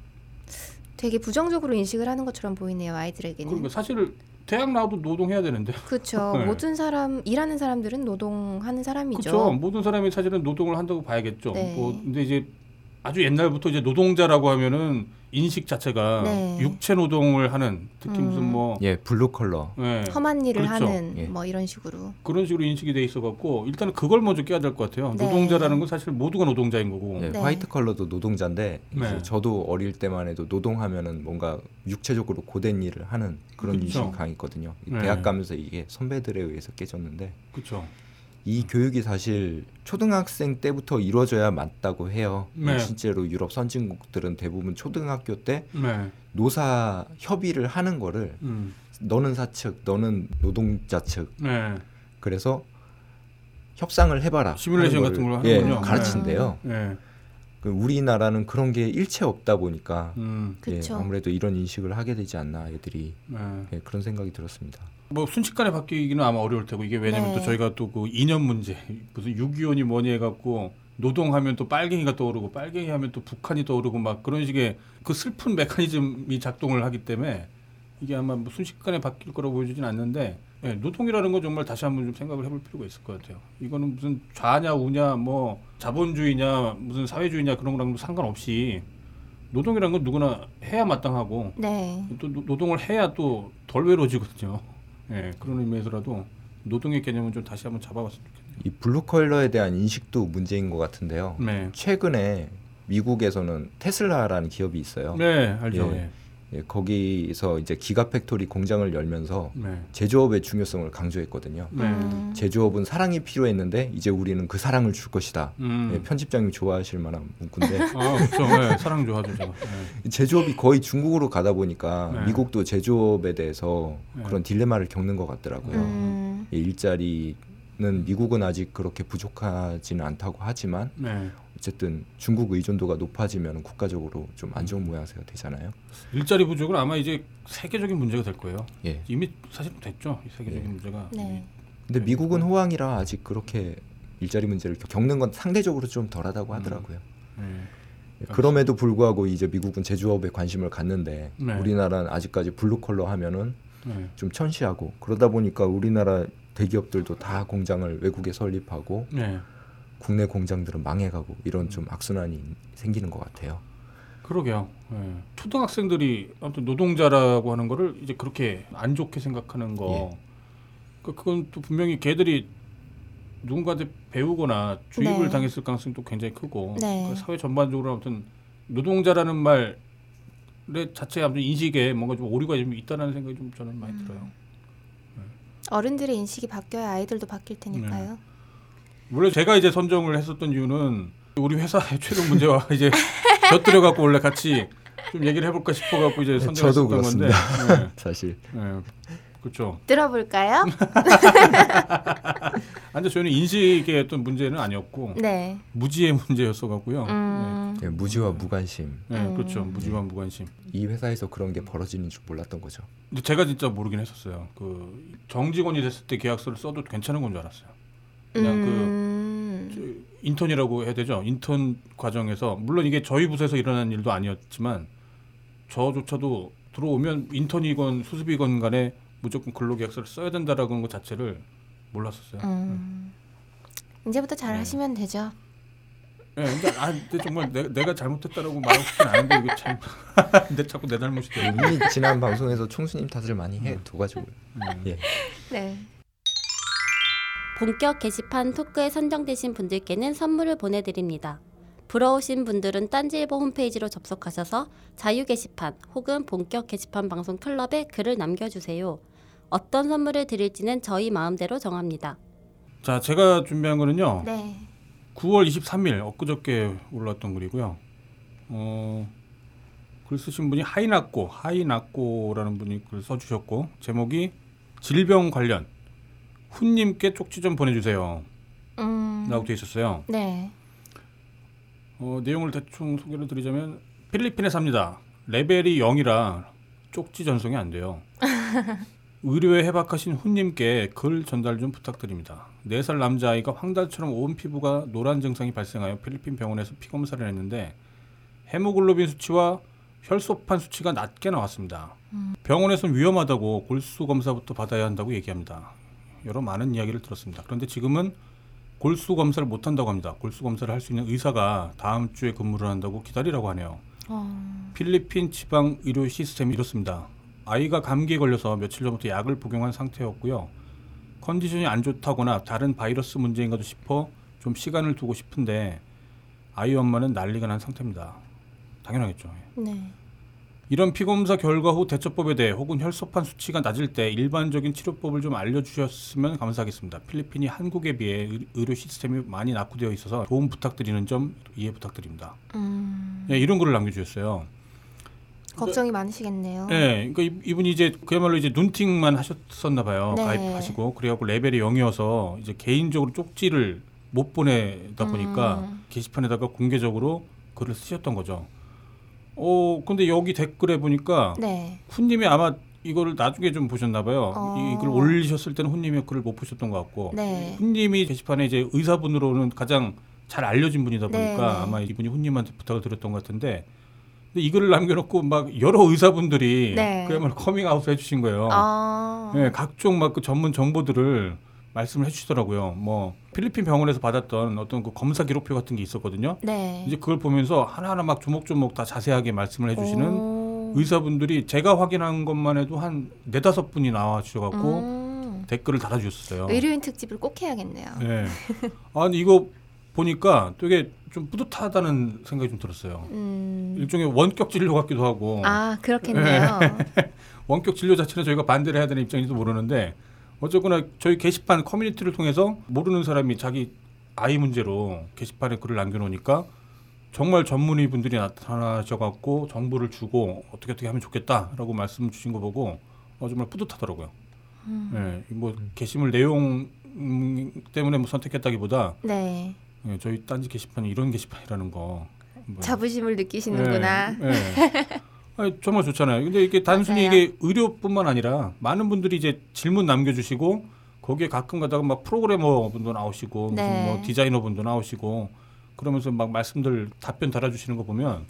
되게 부정적으로 인식을 하는 것처럼 보이네요 아이들에게는. 그러니까 사실 대학 나와도 노동해야 되는데. 그렇죠. 네. 모든 사람 일하는 사람들은 노동하는 사람이죠. 그렇죠. 모든 사람이 사실은 노동을 한다고 봐야겠죠. 네. 뭐 근데 이제 아주 옛날부터 이제 노동자라고 하면은 인식 자체가 네. 육체 노동을 하는 특히 음. 무슨 뭐 예, 블루 컬러. 예, 험한 일을 그렇죠. 하는 예. 뭐 이런 식으로. 그런 식으로 인식이 돼 있어 갖고 일단은 그걸 먼저 깨야 될 것 같아요. 네. 노동자라는 건 사실 모두가 노동자인 거고. 예, 네. 화이트 컬러도 노동자인데 네. 저도 어릴 때만 해도 노동하면은 뭔가 육체적으로 고된 일을 하는 그런 그렇죠. 인식이 강했거든요. 이 네. 대학 가면서 이게 선배들에 의해서 깨졌는데 그렇죠. 이 교육이 사실 초등학생 때부터 이루어져야 맞다고 해요. 네. 실제로 유럽 선진국들은 대부분 초등학교 때 네. 노사 협의를 하는 거를 음. 너는 사측, 너는 노동자 측 네. 그래서 협상을 해봐라. 시뮬레이션 하는 같은 걸 예, 하는군요. 가르친대요. 네. 그 우리나라는 그런 게 일체 없다 보니까 음. 예, 그쵸. 아무래도 이런 인식을 하게 되지 않나 애들이 네. 예, 그런 생각이 들었습니다. 뭐 순식간에 바뀌기는 아마 어려울 테고 이게 왜냐면 네. 또 저희가 또 그 이념 문제 무슨 6.25니 뭐니 해갖고 노동하면 또 빨갱이가 떠오르고 빨갱이 하면 또 북한이 떠오르고 막 그런 식의 그 슬픈 메커니즘이 작동을 하기 때문에 이게 아마 뭐 순식간에 바뀔 거라고 보여지진 않는데 예, 노동이라는 건 정말 다시 한번 좀 생각을 해볼 필요가 있을 것 같아요. 이거는 무슨 좌냐 우냐 뭐 자본주의냐 무슨 사회주의냐 그런 거랑 상관없이 노동이라는 건 누구나 해야 마땅하고 네. 또 노- 노동을 해야 또 덜 외로워지거든요. 예, 그런 의미에서라도 노동의 개념은 좀 다시 한번 잡아봤으면 좋겠네요. 이 블루 컬러에 대한 인식도 문제인 것 같은데요. 네, 최근에 미국에서는 테슬라라는 기업이 있어요. 네, 알죠. 예. 예. 예, 거기서 이제 Gigafactory 공장을 열면서 네, 제조업의 중요성을 강조했거든요. 네, 음. 제조업은 사랑이 필요했는데 이제 우리는 그 사랑을 줄 것이다. 음, 예, 편집장님 좋아하실 만한 문구인데 아, 그렇죠. 네, 사랑 좋아하죠. 네. 제조업이 거의 중국으로 가다 보니까 네. 미국도 제조업에 대해서 네. 그런 딜레마를 겪는 것 같더라고요. 음. 예, 일자리 는 미국은 아직 그렇게 부족하지는 않다고 하지만 네. 어쨌든 중국 의존도가 높아지면 국가적으로 좀 안 좋은 모양새가 되잖아요. 일자리 부족은 아마 이제 세계적인 문제가 될 거예요. 예. 이미 사실 됐죠, 이 세계적인 예. 문제가. 네. 근데 미국은 호황이라 아직 그렇게 일자리 문제를 겪는 건 상대적으로 좀 덜하다고 음. 하더라고요. 네. 그럼에도 불구하고 이제 미국은 제조업에 관심을 갖는데 네. 우리나라는 아직까지 블루 컬러 하면은 네. 좀 천시하고 그러다 보니까 우리나라 대기업들도 다 공장을 외국에 설립하고 네. 국내 공장들은 망해가고 음. 이런 좀 악순환이 생기는 것 같아요. 그러게요. 예. 초등학생들이 아무튼 노동자라고 하는 거를 이제 그렇게 안 좋게 생각하는 거. 예. 그 그건 또 분명히 걔들이 누군가한테 배우거나 주입을 네. 당했을 가능성이 또 굉장히 크고 네. 그 사회 전반적으로 아무튼 노동자라는 말의 자체 아무튼 인식에 뭔가 좀 오류가 좀 있다는 생각이 좀 저는 많이 음. 들어요. 어른들의 인식이 바뀌어야 아이들도 바뀔 네. 테니까요. 물론 제가 이제 선정을 했었던 이유는 우리 회사의 최근 문제와 이제 곁들여 갖고 원래 같이 좀 얘기를 해볼까 싶어 갖고 이제 네, 선정했었던 저도 건데. 그렇습니다. 사실 네, 네, 그렇죠. 들어볼까요? 아, 근데 저희는 인식의 어떤 문제는 아니었고 네. 무지의 문제였어 갖고요. 음. 예, 무지와 무관심 네, 네, 그렇죠. 음. 무지와 무관심. 이 회사에서 그런 게 벌어지는 줄 몰랐던 거죠. 근데 제가 진짜 모르긴 했었어요. 그 정직원이 됐을 때 계약서를 써도 괜찮은 건 줄 알았어요. 그냥 그 음. 저 인턴이라고 해야 되죠. 인턴 과정에서 물론 이게 저희 부서에서 일어난 일도 아니었지만 저조차도 들어오면 인턴이건 수습이건 간에 무조건 근로계약서를 써야 된다라는 것 자체를 몰랐었어요. 음. 이제부터 잘 네. 하시면 되죠. 예, 근데 아, 근데 정말 내, 내가 잘못했다라고 말하고 싶진 않은데 이게 참, 근데 자꾸 내 잘못이 돼. 이미 지난 방송에서 총수님 탓을 많이 해 둬가지고 음. 예. 네. 본격 게시판 토크에 선정되신 분들께는 선물을 보내드립니다. 부러우신 분들은 딴지일보 홈페이지로 접속하셔서 자유 게시판 혹은 본격 게시판 방송 클럽에 글을 남겨주세요. 어떤 선물을 드릴지는 저희 마음대로 정합니다. 자, 제가 준비한 거는요. 네. 9월 23일 엊그저께 올랐던 글이고요. 어, 글 쓰신 분이 하이나꼬, 하이나꼬라는 분이 글 써주셨고 제목이 질병 관련 훈님께 쪽지 좀 보내주세요. 음. 라고 돼 있었어요. 네. 어, 내용을 대충 소개를 드리자면 필리핀에 삽니다. 레벨이 0이라 쪽지 전송이 안 돼요. 의료에 해박하신 훈님께 글 전달 좀 부탁드립니다. 4살 남자아이가 황달처럼 온 피부가 노란 증상이 발생하여 필리핀 병원에서 피 검사를 했는데 헤모글로빈 수치와 혈소판 수치가 낮게 나왔습니다. 병원에서는 위험하다고 골수 검사부터 받아야 한다고 얘기합니다. 여러 많은 이야기를 들었습니다. 그런데 지금은 골수 검사를 못 한다고 합니다. 골수 검사를 할 수 있는 의사가 다음 주에 근무를 한다고 기다리라고 하네요. 어. 필리핀 지방 의료 시스템이 이렇습니다. 아이가 감기에 걸려서 며칠 전부터 약을 복용한 상태였고요. 컨디션이 안 좋다거나 다른 바이러스 문제인가도 싶어 좀 시간을 두고 싶은데 아이 엄마는 난리가 난 상태입니다. 당연하겠죠. 네. 이런 피검사 결과 후 대처법에 대해 혹은 혈소판 수치가 낮을 때 일반적인 치료법을 좀 알려주셨으면 감사하겠습니다. 필리핀이 한국에 비해 의- 의료 시스템이 많이 낙후되어 있어서 도움 부탁드리는 점 이해 부탁드립니다. 음. 예, 이런 글을 남겨주셨어요. 걱정이 많으시겠네요. 네, 그러니까 이- 이분이 이제 그야말로 이제 눈팅만 하셨었나 봐요. 네. 가입하시고 그래갖고 레벨이 0이어서 이제 개인적으로 쪽지를 못 보내다 보니까 음. 게시판에다가 공개적으로 글을 쓰셨던 거죠. 어, 근데 여기 댓글에 보니까 네. 훈님이 아마 이거를 나중에 좀 보셨나 봐요. 어. 이걸 올리셨을 때는 훈님이 글을 못 보셨던 것 같고 네. 훈님이 게시판에 이제 의사분으로는 가장 잘 알려진 분이다 보니까 네, 네. 아마 이분이 훈님한테 부탁을 드렸던 것 같은데 근데 이 글을 남겨놓고 막 여러 의사분들이 네. 그야말로 커밍아웃을 해주신 거예요. 아. 네, 각종 막 그 전문 정보들을 말씀을 해주시더라고요. 뭐 필리핀 병원에서 받았던 어떤 그 검사 기록표 같은 게 있었거든요. 네. 이제 그걸 보면서 하나하나 막 조목조목 다 자세하게 말씀을 해주시는 오. 의사분들이 제가 확인한 것만 해도 한 네다섯 분이 나와 주셔갖고 음. 댓글을 달아주셨어요. 의료인 특집을 꼭 해야겠네요. 네. 아 근데 이거 보니까 되게 좀 뿌듯하다는 생각이 좀 들었어요. 음. 일종의 원격 진료 같기도 하고 아 그렇겠네요. 원격 진료 자체는 저희가 반대를 해야 되는 입장인지도 모르는데 어쨌거나 저희 게시판 커뮤니티를 통해서 모르는 사람이 자기 아이 문제로 게시판에 글을 남겨놓으니까 정말 전문의 분들이 나타나셔갖고 정보를 주고 어떻게 어떻게 하면 좋겠다라고 말씀 주신 거 보고 어, 정말 뿌듯하더라고요. 음. 네, 뭐 게시물 내용 음, 때문에 뭐 선택했다기보다 네. 예, 저희 딴지 게시판이 이런 게시판이라는 거 뭐, 자부심을 느끼시는구나. 예, 예. 아니, 정말 좋잖아요. 근데 이게 단순히 맞아요. 이게 의료뿐만 아니라 많은 분들이 이제 질문 남겨주시고 거기에 가끔 가다가 막 프로그래머 분도 나오시고 무슨 네. 뭐 디자이너 분도 나오시고 그러면서 막 말씀들 답변 달아주시는 거 보면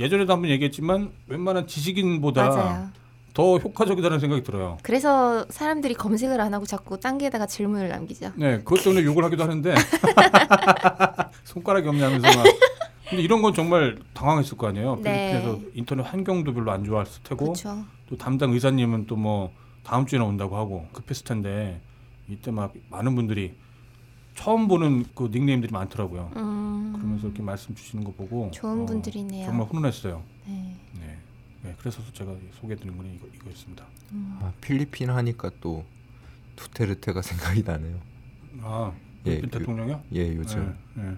예전에도 한번 얘기했지만 웬만한 지식인보다 맞아요. 더 효과적이다는 생각이 들어요. 그래서 사람들이 검색을 안 하고 자꾸 딴 게다가 질문을 남기죠. 네, 그것 때문에 욕을 하기도 하는데 손가락이 없냐면서 막. 근데 이런 건 정말 당황했을 거 아니에요. 네. 필리핀에서 인터넷 환경도 별로 안 좋았을 테고 그렇죠. 또 담당 의사님은 또 뭐 다음 주에나 온다고 하고 급했을 텐데 이때 막 많은 분들이 처음 보는 그 닉네임들이 많더라고요. 음, 그러면서 이렇게 말씀 주시는 거 보고 좋은 어, 분들이네요. 정말 훈훈했어요. 네. 네. 네, 그래서 제가 소개해드린 건 이거 이거였습니다. 아, 필리핀 하니까 또 두테르테가 생각이 나네요. 아, 예, 필리핀 그- 대통령이요? 예, 요즘 네, 네,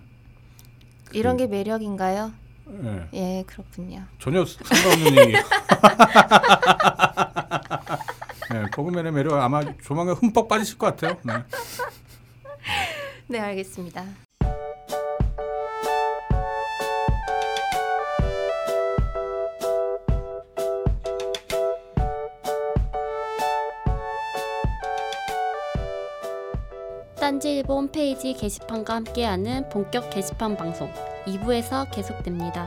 이런 게 매력인가요? 네. 예, 그렇군요. 전혀 상관없는 얘기. 네, 버그맨의 매력 아마 조만간 흠뻑 빠지실 것 같아요. 네. 네, 알겠습니다. 딴지 일보 홈페이지 게시판과 함께하는 본격 게시판 방송 2부에서 계속됩니다.